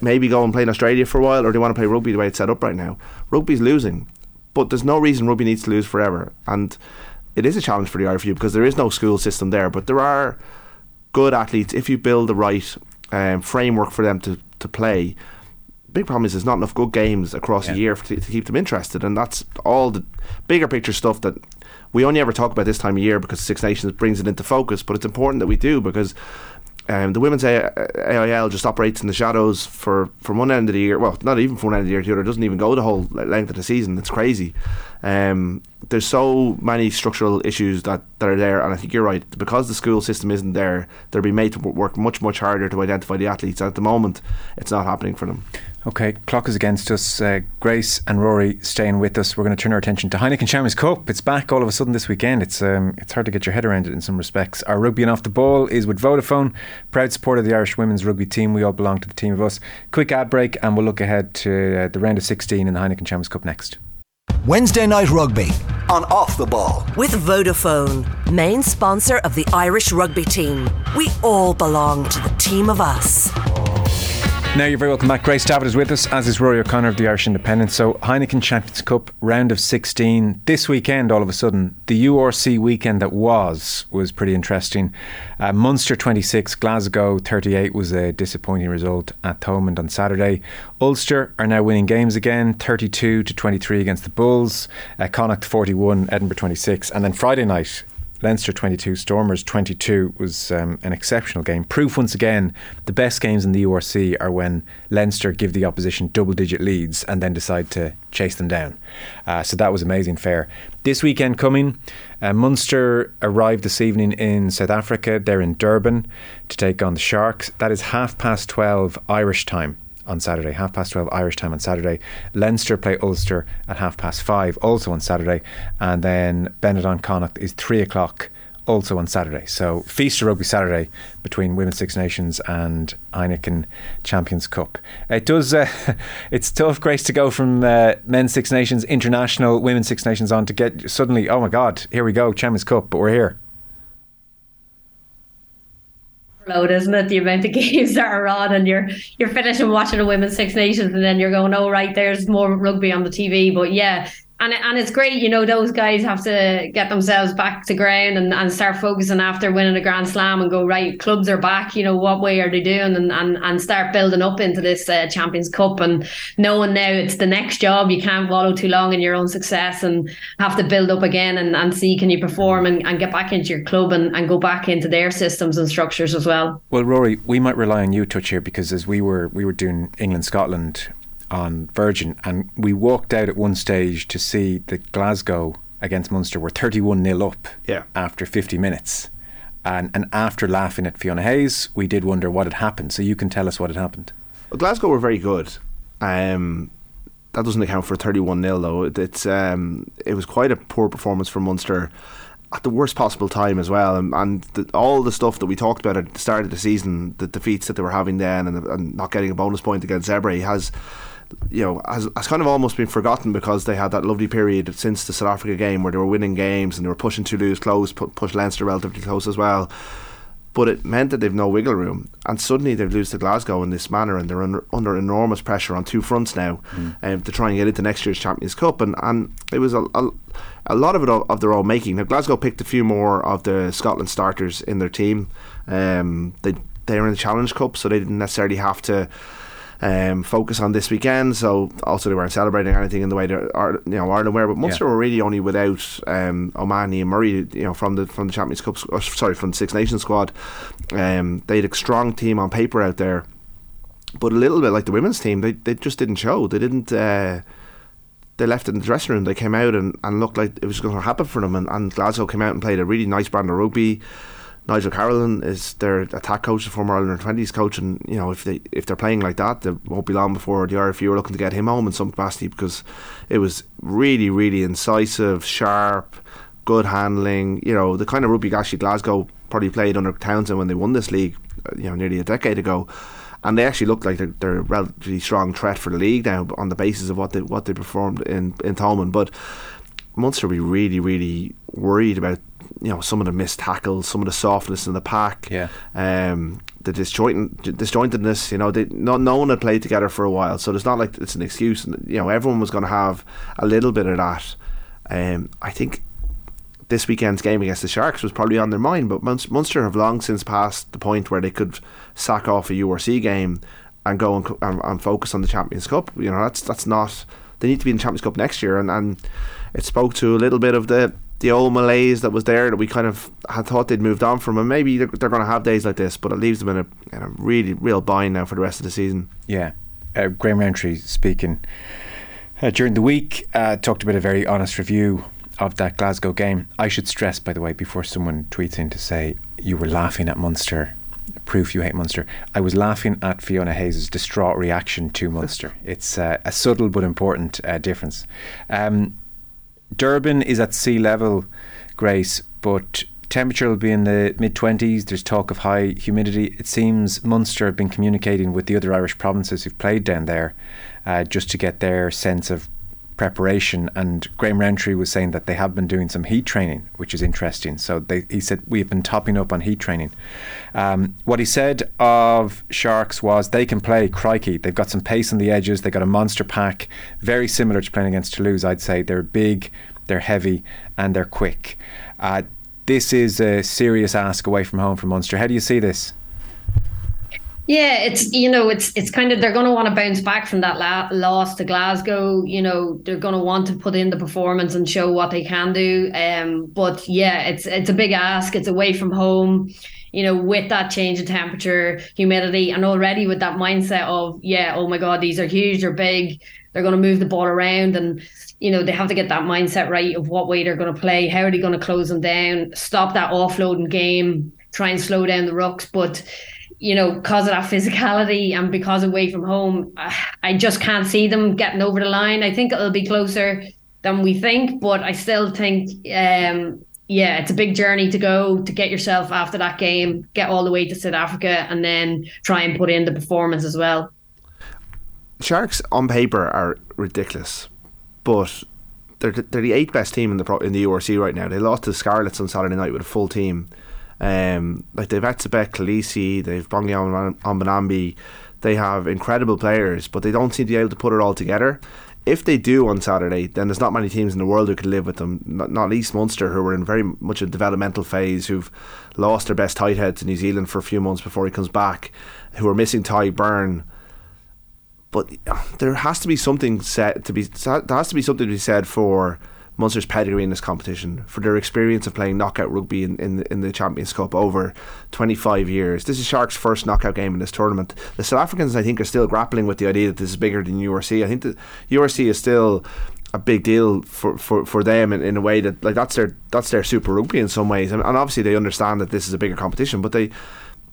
Maybe go and play in Australia for a while or do you want to play rugby the way it's set up right now? Rugby's losing but there's no reason rugby needs to lose forever and it is a challenge for the RFU because there is no school system there but there are good athletes if you build the right um, framework for them to, to play big problem is there's not enough good games across yeah. a year to, to, keep them interested, and that's all the bigger picture stuff that we only ever talk about this time of year because Six Nations brings it into focus. But it's important that we do because um, the women's AIL just operates in the shadows for from one end of the year. Well, not even from one end of the year to the other. It doesn't even go the whole length of the season. It's crazy. Um, there's so many structural issues that, that are there, and I think you're right. Because the school system isn't there, they'll be made to work much much harder to identify the athletes. At the moment, it's not happening for them. Okay, clock is against us. Uh, Grace and Ruaidhri staying with us. We're going to turn our attention to Heineken Champions Cup. It's back all of a sudden this weekend. It's um, it's hard to get your head around it in some respects. Our rugby and off the ball is with Vodafone, proud supporter of the Irish women's rugby team. We all belong to the team of us. Quick ad break, and we'll look ahead to uh, the round of 16 in the Heineken Champions Cup next. Wednesday night rugby on off the ball with Vodafone, main sponsor of the Irish rugby team. We all belong to the team of us. Now you're very welcome back. Grace Davitt is with us, as is Ruaidhri O'Connor of the Irish Independent. So Heineken Champions Cup round of 16 this weekend. All of a sudden, the URC weekend that was was pretty interesting. Uh, Munster 26, Glasgow 38 was a disappointing result at Thomond on Saturday. Ulster are now winning games again, 32 to 23 against the Bulls. Uh, Connacht 41, Edinburgh 26, and then Friday night. Leinster 22, Stormers 22 was um, an exceptional game. Proof once again, the best games in the URC are when Leinster give the opposition double digit leads and then decide to chase them down. Uh, so that was amazing fair. This weekend coming, uh, Munster arrived this evening in South Africa. They're in Durban to take on the Sharks. That is half past 12 Irish time on Saturday, half past 12 Irish time on Saturday. Leinster play Ulster at half past 5, also on Saturday. And then Benetton Connacht is 3 o'clock, also on Saturday. So, Feast of Rugby Saturday between Women's Six Nations and Heineken Champions Cup. It does, uh, it's tough, Grace, to go from uh, Men's Six Nations, International, Women's Six Nations on to get suddenly, oh my God, here we go, Champions Cup, but we're here. Load, isn't it? The amount of games that are on, and you're you're finishing watching a women's Six Nations, and then you're going, "Oh, right, there's more rugby on the TV." But yeah, and and it's great, you know, those guys have to get themselves back to ground and, and start focusing after winning a Grand Slam and go right. Clubs are back, you know, what way are they doing, and and, and start building up into this uh, Champions Cup and knowing now it's the next job. You can't wallow too long in your own success and have to build up again and, and see can you perform and, and get back into your club and, and go back into their systems and structures as well. Well, Ruaidhri, we might rely on you touch here because as we were we were doing England Scotland on Virgin, and we walked out at one stage to see that Glasgow against Munster were 31 nil up Yeah. after 50 minutes. And, and after laughing at Fiona Hayes, we did wonder what had happened. So you can tell us what had happened. Well, Glasgow were very good. Um, that doesn't account for 31 0 though. It, it's um, it was quite a poor performance for Munster at the worst possible time as well. And, and the, all the stuff that we talked about at the start of the season, the defeats that they were having then, and, and not getting a bonus point against Zebre has. You know, has, has kind of almost been forgotten because they had that lovely period since the South Africa game where they were winning games and they were pushing Toulouse close, pu- push Leinster relatively close as well but it meant that they've no wiggle room, and suddenly they've lose to Glasgow in this manner, and they're under, under enormous pressure on two fronts now um, to try and get into next year's Champions Cup, and, and it was a, a, a lot of it of, of their own making. Now Glasgow picked a few more of the Scotland starters in their team. Um, they they were in the Challenge Cup, so they didn't necessarily have to um, focus on this weekend. So also they weren't celebrating anything in the way that you know Ireland were. But Munster Yeah. were really only without um, O'Mahony and Murray, you know, from the from the Champions Cup, or, sorry, from the Six Nations squad. Um, they had a strong team on paper out there, but a little bit like the women's team, they they just didn't show. They didn't. Uh, they left it in the dressing room. They came out and, and looked like it was going to happen for them. And, and Glasgow came out and played a really nice brand of rugby. Nigel Carolan is their attack coach, the former Ireland twenties coach, and you know if they if they're playing like that, it won't be long before the RFU are looking to get him home in some capacity because it was really really incisive, sharp, good handling. You know the kind of rugby actually Glasgow probably played under Townsend when they won this league, uh, you know nearly a decade ago. And they actually look like they're, they're a relatively strong threat for the league now on the basis of what they what they performed in in Thomond. But Munster will be really, really worried about you know some of the missed tackles, some of the softness in the pack, Yeah. um, the disjoint disjointedness. You know, they, not no one had played together for a while, so it's not like it's an excuse. And, You know, everyone was going to have a little bit of that. Um, I think this weekend's game against the Sharks was probably on their mind, but Munster, Munster have long since passed the point where they could sack off a URC game and go and, and, and focus on the Champions Cup. You know, that's that's not. They need to be in the Champions Cup next year, and, and it spoke to a little bit of the the old malaise that was there that we kind of had thought they'd moved on from, and maybe they're, they're going to have days like this, but it leaves them in a, in a really real bind now for the rest of the season. Yeah. Uh, Graham Rowntree speaking uh, during the week uh, talked about a very honest review of that Glasgow game. I should stress, by the way, before someone tweets in to say you were laughing at Munster, proof you hate Munster. I was laughing at Fiona Hayes' distraught reaction to Munster. It's uh, a subtle but important uh, difference. Um, Durban is at sea level, Grace, but temperature will be in the mid 20s. There's talk of high humidity. It seems Munster have been communicating with the other Irish provinces who've played down there uh, just to get their sense of preparation. And Graham Rowntree was saying that they have been doing some heat training, which is interesting. So they, he said we've been topping up on heat training. Um, what he said of Sharks was they can play crikey. They've got some pace on the edges. they've got a monster pack, very similar to playing against Toulouse. I'd say they're big, they're heavy, and they're quick. Uh, this is a serious ask away from home for Munster. How do you see this? Yeah, it's you know it's it's kind of they're going to want to bounce back from that la- loss to Glasgow. You know they're going to want to put in the performance and show what they can do. Um, but yeah, it's it's a big ask. It's away from home. You know, with that change in temperature, humidity, and already with that mindset of yeah, oh my god, these are huge, they're big, they're going to move the ball around, and you know they have to get that mindset right of what way they're going to play, how are they going to close them down, stop that offloading game, try and slow down the rucks, but you know, because of that physicality and because away from home, I just can't see them getting over the line. I think it'll be closer than we think, but I still think, um, yeah, it's a big journey to go to get yourself after that game, get all the way to South Africa, and then try and put in the performance as well. Sharks on paper are ridiculous, but they're they're the eighth best team in the in the URC right now. They lost to the Scarlets on Saturday night with a full team. Um, like they've Etzebeth, Kolisi, they've Bongi Mbonambi. They have incredible players, but they don't seem to be able to put it all together. If they do on Saturday, then there's not many teams in the world who can live with them. Not, not least Munster, who are in very much a developmental phase, who've lost their best tight head to New Zealand for a few months before he comes back, who are missing Tadhg Beirne. But there has to be something said to be. There has to be something to be said for Munster's pedigree in this competition, for their experience of playing knockout rugby in, in, in the Champions Cup over 25 years. This is Sharks' first knockout game in this tournament. The South Africans, I think, are still grappling with the idea that this is bigger than URC. I think the URC is still a big deal for, for, for them in, in a way that like that's their that's their Super Rugby in some ways, and, and obviously they understand that this is a bigger competition, but they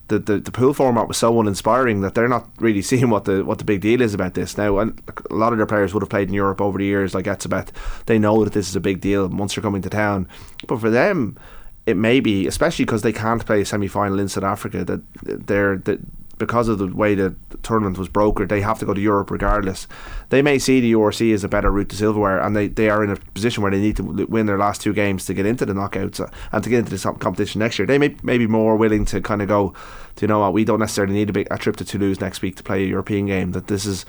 the, the, the pool format was so uninspiring that they're not really seeing what the what the big deal is about this now. And a lot of their players would have played in Europe over the years, like Etzebeth. They know that this is a big deal once they're coming to town. But for them, it may be, especially because they can't play a semi final in South Africa, that they're that because of the way the tournament was brokered, they have to go to Europe regardless. They may see the URC as a better route to silverware, and they, they are in a position where they need to win their last two games to get into the knockouts uh, and to get into this competition next year. They may, may be more willing to kind of go, to, you know what, we don't necessarily need a, big, a trip to Toulouse next week to play a European game. That this is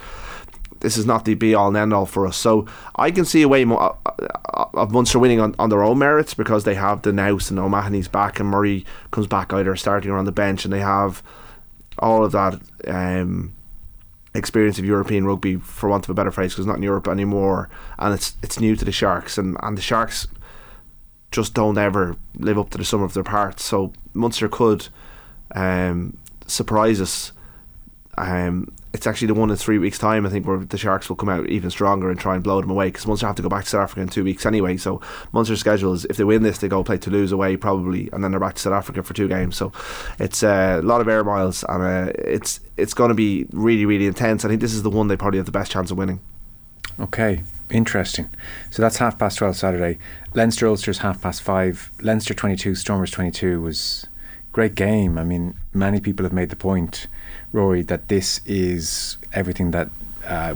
this is not the be all and end all for us. So I can see a way more, uh, uh, of Munster winning on, on their own merits because they have the Nous and O'Mahony's back and Murray comes back either starting or on the bench and they have all of that um, experience of European rugby, for want of a better phrase, because not in Europe anymore, and it's it's new to the Sharks, and, and the Sharks just don't ever live up to the sum of their parts. So Munster could um, surprise us. Um, it's actually the one in three weeks' time, I think, where the Sharks will come out even stronger and try and blow them away because Munster have to go back to South Africa in two weeks anyway. So Munster's schedule is if they win this, they go play Toulouse away probably, and then they're back to South Africa for two games. So it's uh, a lot of air miles, and uh, it's it's going to be really really intense. I think this is the one they probably have the best chance of winning. Okay, interesting. So that's half past twelve Saturday. Leinster Ulster's half past five. Leinster twenty two, Stormers twenty two was great game. I mean, many people have made the point Ruaidhri, that this is everything that uh,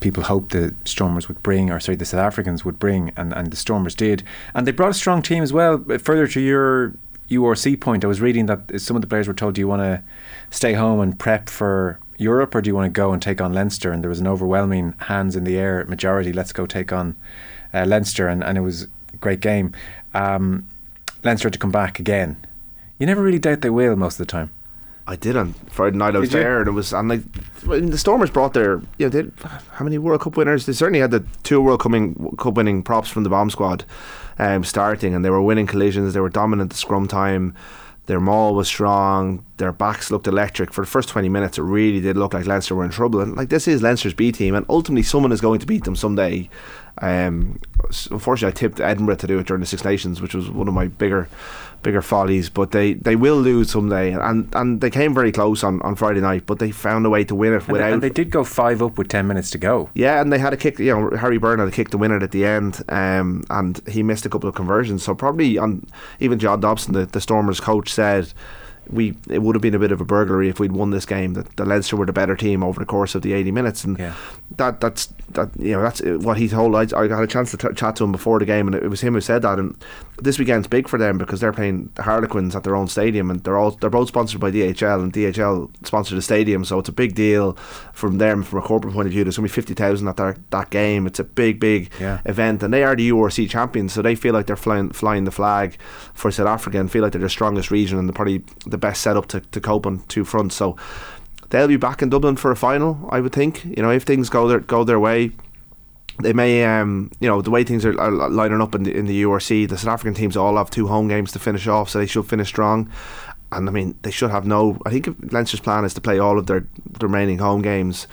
people hoped the Stormers would bring, or sorry, the South Africans would bring, and, and the Stormers did. And they brought a strong team as well. Further to your URC point, I was reading that some of the players were told, do you want to stay home and prep for Europe, or do you want to go and take on Leinster? And there was an overwhelming hands in the air majority, let's go take on uh, Leinster, and, and it was a great game. Um, Leinster had to come back again. You never really doubt they will most of the time. I did on Friday night. I was Did you? there, and it was and like the Stormers brought their you know they had, how many World Cup winners? They certainly had the two World coming Cup winning props from the bomb squad, um, starting, and they were winning collisions. They were dominant at scrum time. Their maul was strong. Their backs looked electric. For the first 20 minutes, it really did look like Leinster were in trouble. And like this is Leinster's B team, and ultimately someone is going to beat them someday. Um, unfortunately, I tipped Edinburgh to do it during the Six Nations, which was one of my bigger bigger follies, but they, they will lose someday. And and they came very close on, on Friday night, but they found a way to win it And, without. and they did go five up with 10 minutes to go. yeah, and they had a kick. You know, Harry Byrne had a kick to win it at the end, um, and he missed a couple of conversions. So probably on even John Dobson, the, the Stormers coach, said we it would have been a bit of a burglary if we'd won this game. That the Leinster were the better team over the course of the 80 minutes, and Yeah. that that's that you know that's what he told. I, I had a chance to t- chat to him before the game, and it was him who said that. And this weekend's big for them because they're playing the Harlequins at their own stadium, and they're all they're both sponsored by DHL, and DHL sponsored the stadium, so it's a big deal from them from a corporate point of view. There's going to be 50,000 at their, that game. It's a big, big Yeah. event, and they are the URC champions, so they feel like they're flying flying the flag for South Africa and feel like they're the strongest region and they're probably the best setup to, to cope on two fronts. So they'll be back in Dublin for a final, I would think. You know, if things go their go their way. They may, um, you know, the way things are, are lining up in the in the URC, the South African teams all have two home games to finish off, so they should finish strong. And I mean, they should have no. I think Leinster's plan is to play all of their, their remaining home games,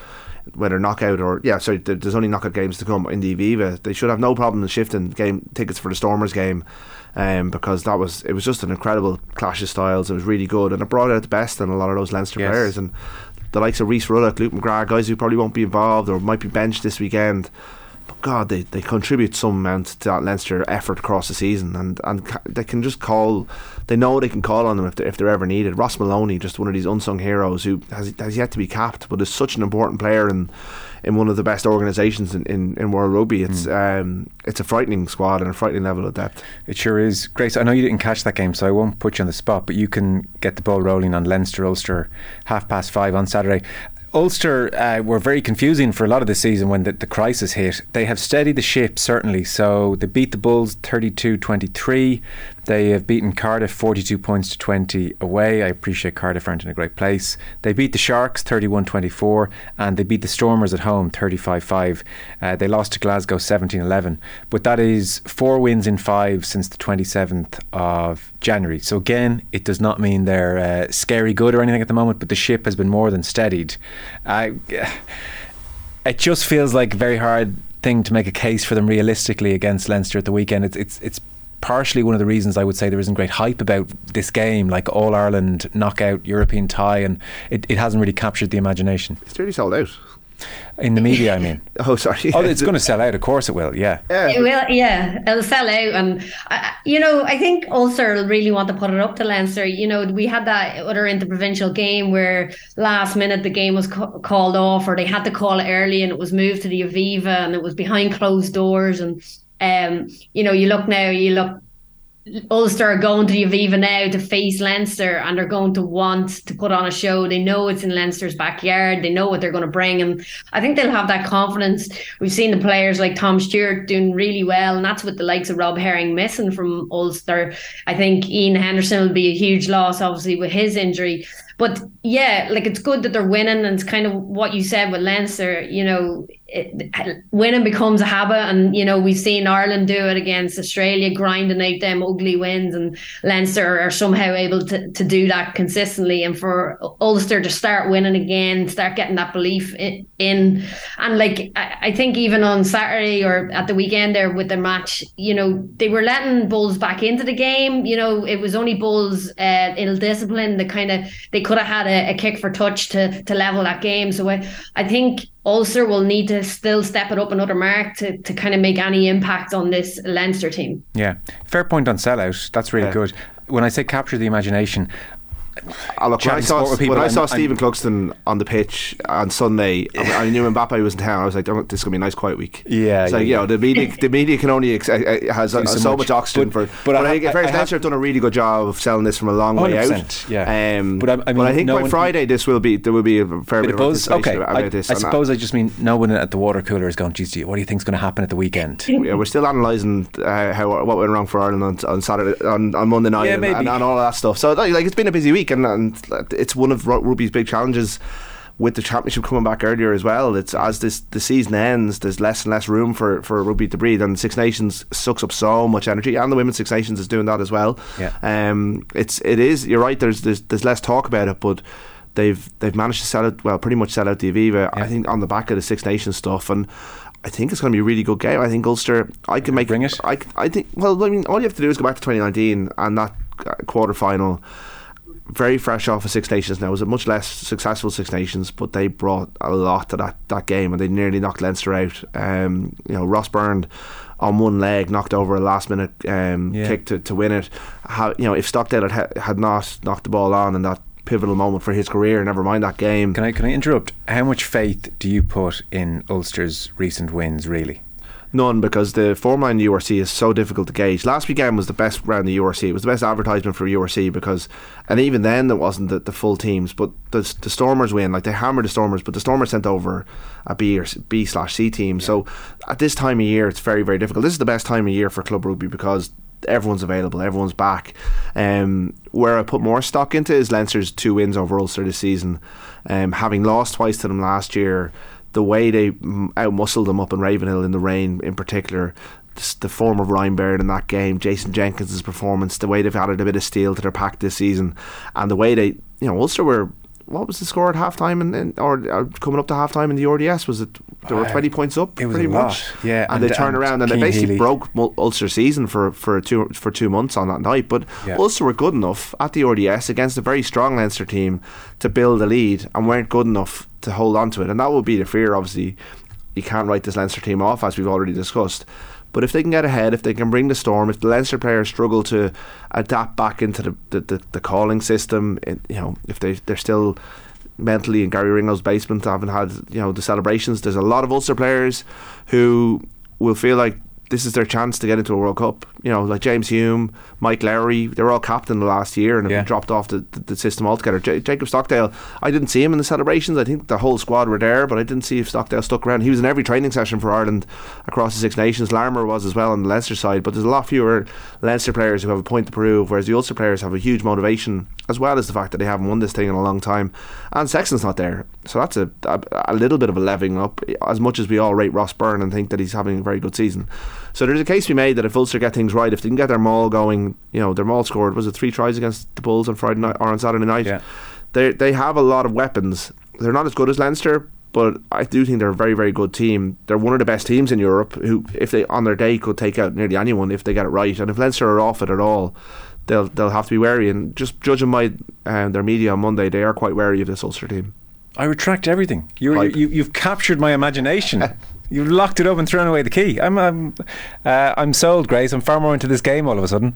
whether knockout or yeah, sorry, there's only knockout games to come in the Aviva. They should have no problem in shifting game tickets for the Stormers game, um, because that was it was just an incredible clash of styles. It was really good, and it brought out the best in a lot of those Leinster Yes. players and the likes of Rhys Ruddock, Luke McGrath, guys who probably won't be involved or might be benched this weekend. God, they, they contribute some amount to that Leinster effort across the season, and, and ca- they can just call. They know they can call on them if they're, if they're ever needed. Ross Molony, just one of these unsung heroes who has has yet to be capped, but is such an important player in in one of the best organisations in, in, in world rugby. It's um, it's a frightening squad and a frightening level of depth. It sure is. Grace, I know you didn't catch that game, so I won't put you on the spot, but you can get the ball rolling on Leinster Ulster half past five on Saturday. Ulster uh, were very confusing for a lot of the season when the, the crisis hit. They have steadied the ship, certainly. So they beat the Bulls 32 23. They have beaten Cardiff 42 points to 20 away. I appreciate Cardiff aren't in a great place. They beat the Sharks 31 24, and they beat the Stormers at home 35 5. Uh, they lost to Glasgow 17 11. But that is four wins in five since the 27th of January. So again, it does not mean they're uh, scary good or anything at the moment, but the ship has been more than steadied. I it just feels like a very hard thing to make a case for them realistically against Leinster at the weekend. It's it's it's partially one of the reasons I would say there isn't great hype about this game, like All Ireland knockout European tie, and it, it hasn't really captured the imagination It's nearly sold out. in the media. I mean, Oh, sorry. oh, it's going to sell out. Of course, it will. Yeah. It will, yeah, it'll sell out, and uh, you know, I think Ulster really want to put it up to Leinster. You know, we had that other interprovincial game where last minute the game was ca- called off, or they had to call it early, and it was moved to the Aviva, and it was behind closed doors, and um, you know, you look now, you look Ulster are going to the Aviva now to face Leinster and they're going to want to put on a show. They know it's in Leinster's backyard. They know what they're going to bring. And I think they'll have that confidence. We've seen the players like Tom Stewart doing really well. And that's with the likes of Rob Herring missing from Ulster. I think Iain Henderson will be a huge loss, obviously, with his injury. But yeah, like it's good that they're winning. And it's kind of what you said with Leinster, you know, it, winning becomes a habit. And, you know, we've seen Ireland do it against Australia, grinding out them ugly wins. And Leinster are somehow able to, to do that consistently. And for Ulster to start winning again, start getting that belief in. and like, I, I think even on Saturday or at the weekend there with their match, you know, they were letting Bulls back into the game. You know, it was only Bulls uh, ill discipline that kind of, they could have had a, a kick for touch to, to level that game. So I, I think Ulster will need to still step it up another mark to, to kind of make any impact on this Leinster team. Yeah. Fair point on sellout. That's really Yeah. good. When I say capture the imagination, Oh, look, when I saw, sport with people, when I saw I'm- Stephen Cluxton on the pitch on Sunday, I, I knew Mbappe was in town. I was like, oh, "This is gonna be a nice, quiet week." Yeah, it's like yeah, you know, the media, the media can only ex- uh, uh, has so, so much, much. oxygen But- for. but But, I I, think I Fair have- have done a really good job of selling this from a long way out. yeah. Um, But I- I mean, I think no by one- Friday this will be there will be a fair bit bit of buzz. Okay, I. I that- suppose I just mean no one at the water cooler is going, geez, what do you think's going to happen at the weekend? yeah, we're still analysing uh, how what went wrong for Ireland on, on Saturday on, on Monday night Yeah, and, and, and all that stuff. So like, like, it's been a busy week and, and it's one of ru- rugby's big challenges with the championship coming back earlier as well. It's as this the season ends, there's less and less room for, for rugby to breathe, and Six Nations sucks up so much energy, and the Women's Six Nations is doing that as well. Yeah. Um, it's it is. You're right. There's there's, there's less talk about it, but. They've they've managed to sell it well, pretty much sell out the Aviva. I think on the back of the Six Nations stuff, and I think it's going to be a really good game. I think Ulster. I can make Bring it. I, I think. Well, I mean, all you have to do is go back to 2019 and that quarter final. Very fresh off of Six Nations now. It was a much less successful Six Nations, but they brought a lot to that, that game and they nearly knocked Leinster out. Um, you know, Ross Byrne on one leg knocked over a last minute um, Yeah. kick to, to win it. How, you know, if Stockdale had, had not knocked the ball on in that pivotal moment for his career, never mind that game. Can I can I interrupt? How much faith do you put in Ulster's recent wins? Really? None, because the form line URC is so difficult to gauge. Last weekend was the best round of URC. It was the best advertisement for URC because, and even then, there wasn't the, the full teams. But the, the Stormers win, like they hammered the Stormers, but the Stormers sent over a B or B slash C team. So at this time of year, it's very very difficult. This is the best time of year for club rugby because everyone's available, everyone's back. Um, where I put more stock into is Leinster's two wins over Ulster this season, um, having lost twice to them last year. The way they outmuscled them up in Ravenhill in the rain, in particular, the form of Ryan Baird in that game, Jason Jenkins' performance, the way they've added a bit of steel to their pack this season, and the way they, you know, Ulster were. What was the score at halftime and, or, or coming up to halftime in the RDS? Was it they were Uh, twenty points up it was pretty much? yeah, and, and- they turned around and they basically Healy. broke Ulster season for for two for two months on that night. But Yeah. Ulster were good enough at the RDS against a very strong Leinster team to build a lead and weren't good enough to hold on to it. And that would be the fear. Obviously, you can't write this Leinster team off as we've already discussed. But if they can get ahead, if they can bring the storm, if the Leinster players struggle to adapt back into the the, the, the calling system, it, you know, if they they're still mentally in Garry Ringrose's basement, haven't had you know the celebrations. There's a lot of Ulster players who will feel like this is their chance to get into a World Cup. You know, like James Hume, Mike Lowry, they were all captain the last year and have Yeah. been dropped off the, the, the system altogether. J- Jacob Stockdale, I didn't see him in the celebrations. I think the whole squad were there, but I didn't see if Stockdale stuck around. He was in every training session for Ireland across the Six Nations. Larmour was as well on the Leinster side, but there's a lot fewer Leinster players who have a point to prove, whereas the Ulster players have a huge motivation, as well as the fact that they haven't won this thing in a long time. And Sexton's not there, so that's a, a, a little bit of a leveling up, as much as we all rate Ross Byrne and think that he's having a very good season. So there's a case to be made that if Ulster get things right, if they can get their maul going, you know, their maul scored, was it three tries against the Bulls on Friday night or on Saturday night? Yeah. They they have a lot of weapons. They're not as good as Leinster, but I do think they're a very very good team. They're one of the best teams in Europe. Who, if they on their day, could take out nearly anyone if they get it right. And if Leinster are off it at all, they'll they'll have to be wary. And just judging by um, their media on Monday, they are quite wary of this Ulster team. I retract everything. You, you, you've captured my imagination. You've locked it up and thrown away the key. I'm, I'm, uh, I'm sold, Grace. I'm far more into this game all of a sudden.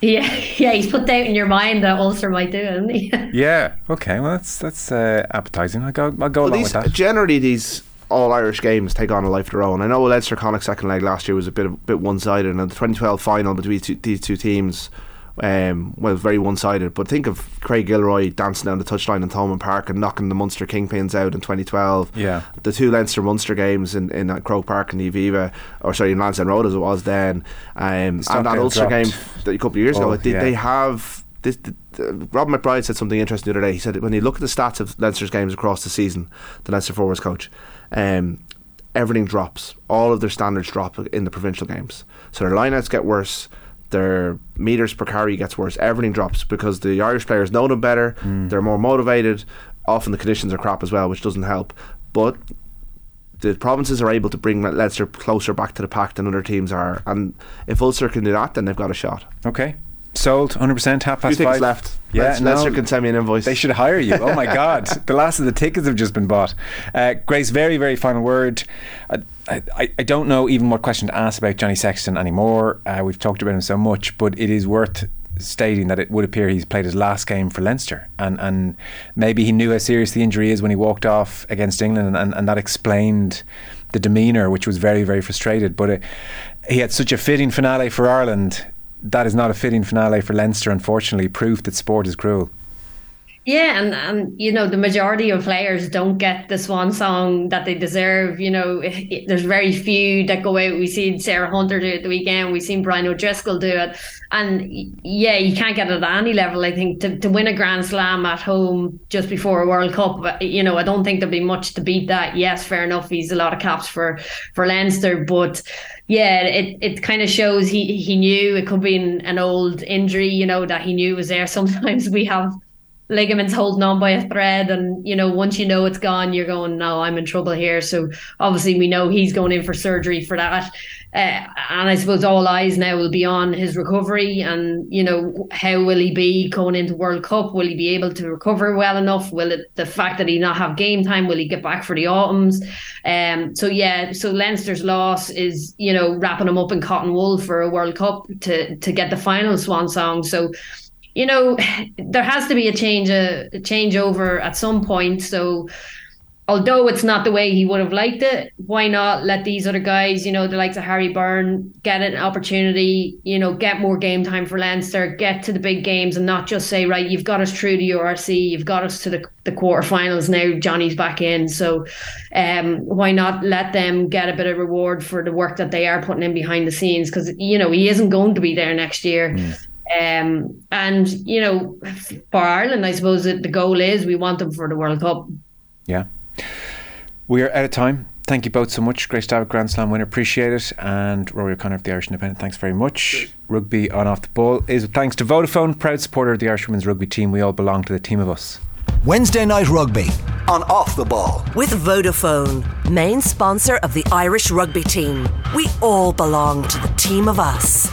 Yeah, yeah, he's put doubt in your mind that Ulster might do it, hasn't he? Yeah. Okay. Well, that's that's uh, appetizing. I'll go. I'll go Well, along these with that. generally these all Irish games take on a life of their own. I know Leinster Connacht second leg last year was a bit of, bit one sided, and the 2012 final between two, these two teams um, was very one sided. But think of Craig Gilroy dancing down the touchline in Thomond Park and knocking the Munster Kingpins out in 2012. Yeah. the two Leinster Munster games in in Croke Park and the Aviva, or sorry, in Lansdowne Road as it was then, um, and that Ulster dropped. game that a couple of years Oh, ago. They, yeah. they have. This, the, the, Rob McBryde said something interesting the other day. He said when you look at the stats of Leinster's games across the season, the Leinster forwards coach, um, everything drops. All of their standards drop in the provincial games. So their lineouts get worse. Their meters per carry gets worse. Everything drops because the Irish players know them better. Mm. They're more motivated. Often the conditions are crap as well, which doesn't help. But the provinces are able to bring Leinster closer back to the pack than other teams are. And if Ulster can do that, then they've got a shot. Okay. Sold. 100%. Half past five. left. Yeah. Leinster, no, can send me an invoice. They should hire you. Oh my God. the last of the tickets have just been bought. Uh, Grace, very, very final word. I, I, I don't know even what question to ask about Johnny Sexton anymore. Uh, we've talked about him so much, but it is worth stating that it would appear he's played his last game for Leinster. And, and maybe he knew how serious the injury is when he walked off against England, and, and that explained the demeanour, which was very, very frustrated. But it, he had such a fitting finale for Ireland. That is not a fitting finale for Leinster, unfortunately. Proof that sport is cruel. Yeah, and and you know the majority of players don't get the swan song that they deserve. You know, it- it- there's very few that go out. We've seen Sarah Hunter do it the weekend. We seen Brian O'Driscoll do it, and yeah, you can't get it at any level. I think to, to win a Grand Slam at home just before a World Cup, uh, you know, I don't think there'll be much to beat that. Yes, fair enough. He's a lot of caps for for Leinster, but yeah, it, it kind of shows he he knew it could be an, an old injury. You know that he knew was there. Sometimes we have ligaments holding on by a thread, and you know once you know it's gone, you're going, no, I'm in trouble here. So obviously we know he's going in for surgery for that. Uh, and I suppose all eyes now will be on his recovery and you know how will he be going into World Cup? Will he be able to recover well enough? Will it the fact that he not have game time? Will he get back for the autumns? Um, so yeah, so Leinster's loss is you know wrapping him up in cotton wool for a World Cup to to get the final swan song. So you know there has to be a change a, a changeover at some point. So although it's not the way he would have liked it, why not let these other guys, you know, the likes of Harry Byrne, get an opportunity, you know, get more game time for Leinster, get to the big games and not just say, right, you've got us through the URC, you've got us to the, the quarterfinals now, Johnny's back in. So um, why not let them get a bit of reward for the work that they are putting in behind the scenes? Because, you know, he isn't going to be there next year. Mm. Um, and, you know, for Ireland, I suppose that the goal is we want them for the World Cup. Yeah. We are out of time. Thank you both so much. Grace Davitt, Grand Slam winner. Appreciate it. And Ruaidhri O'Connor of the Irish Independent, thanks very much. Rugby on off the ball is thanks to Vodafone, proud supporter of the Irish women's rugby team. We all belong to the team of us. Wednesday night rugby on off the ball. With Vodafone, main sponsor of the Irish rugby team. We all belong to the team of us.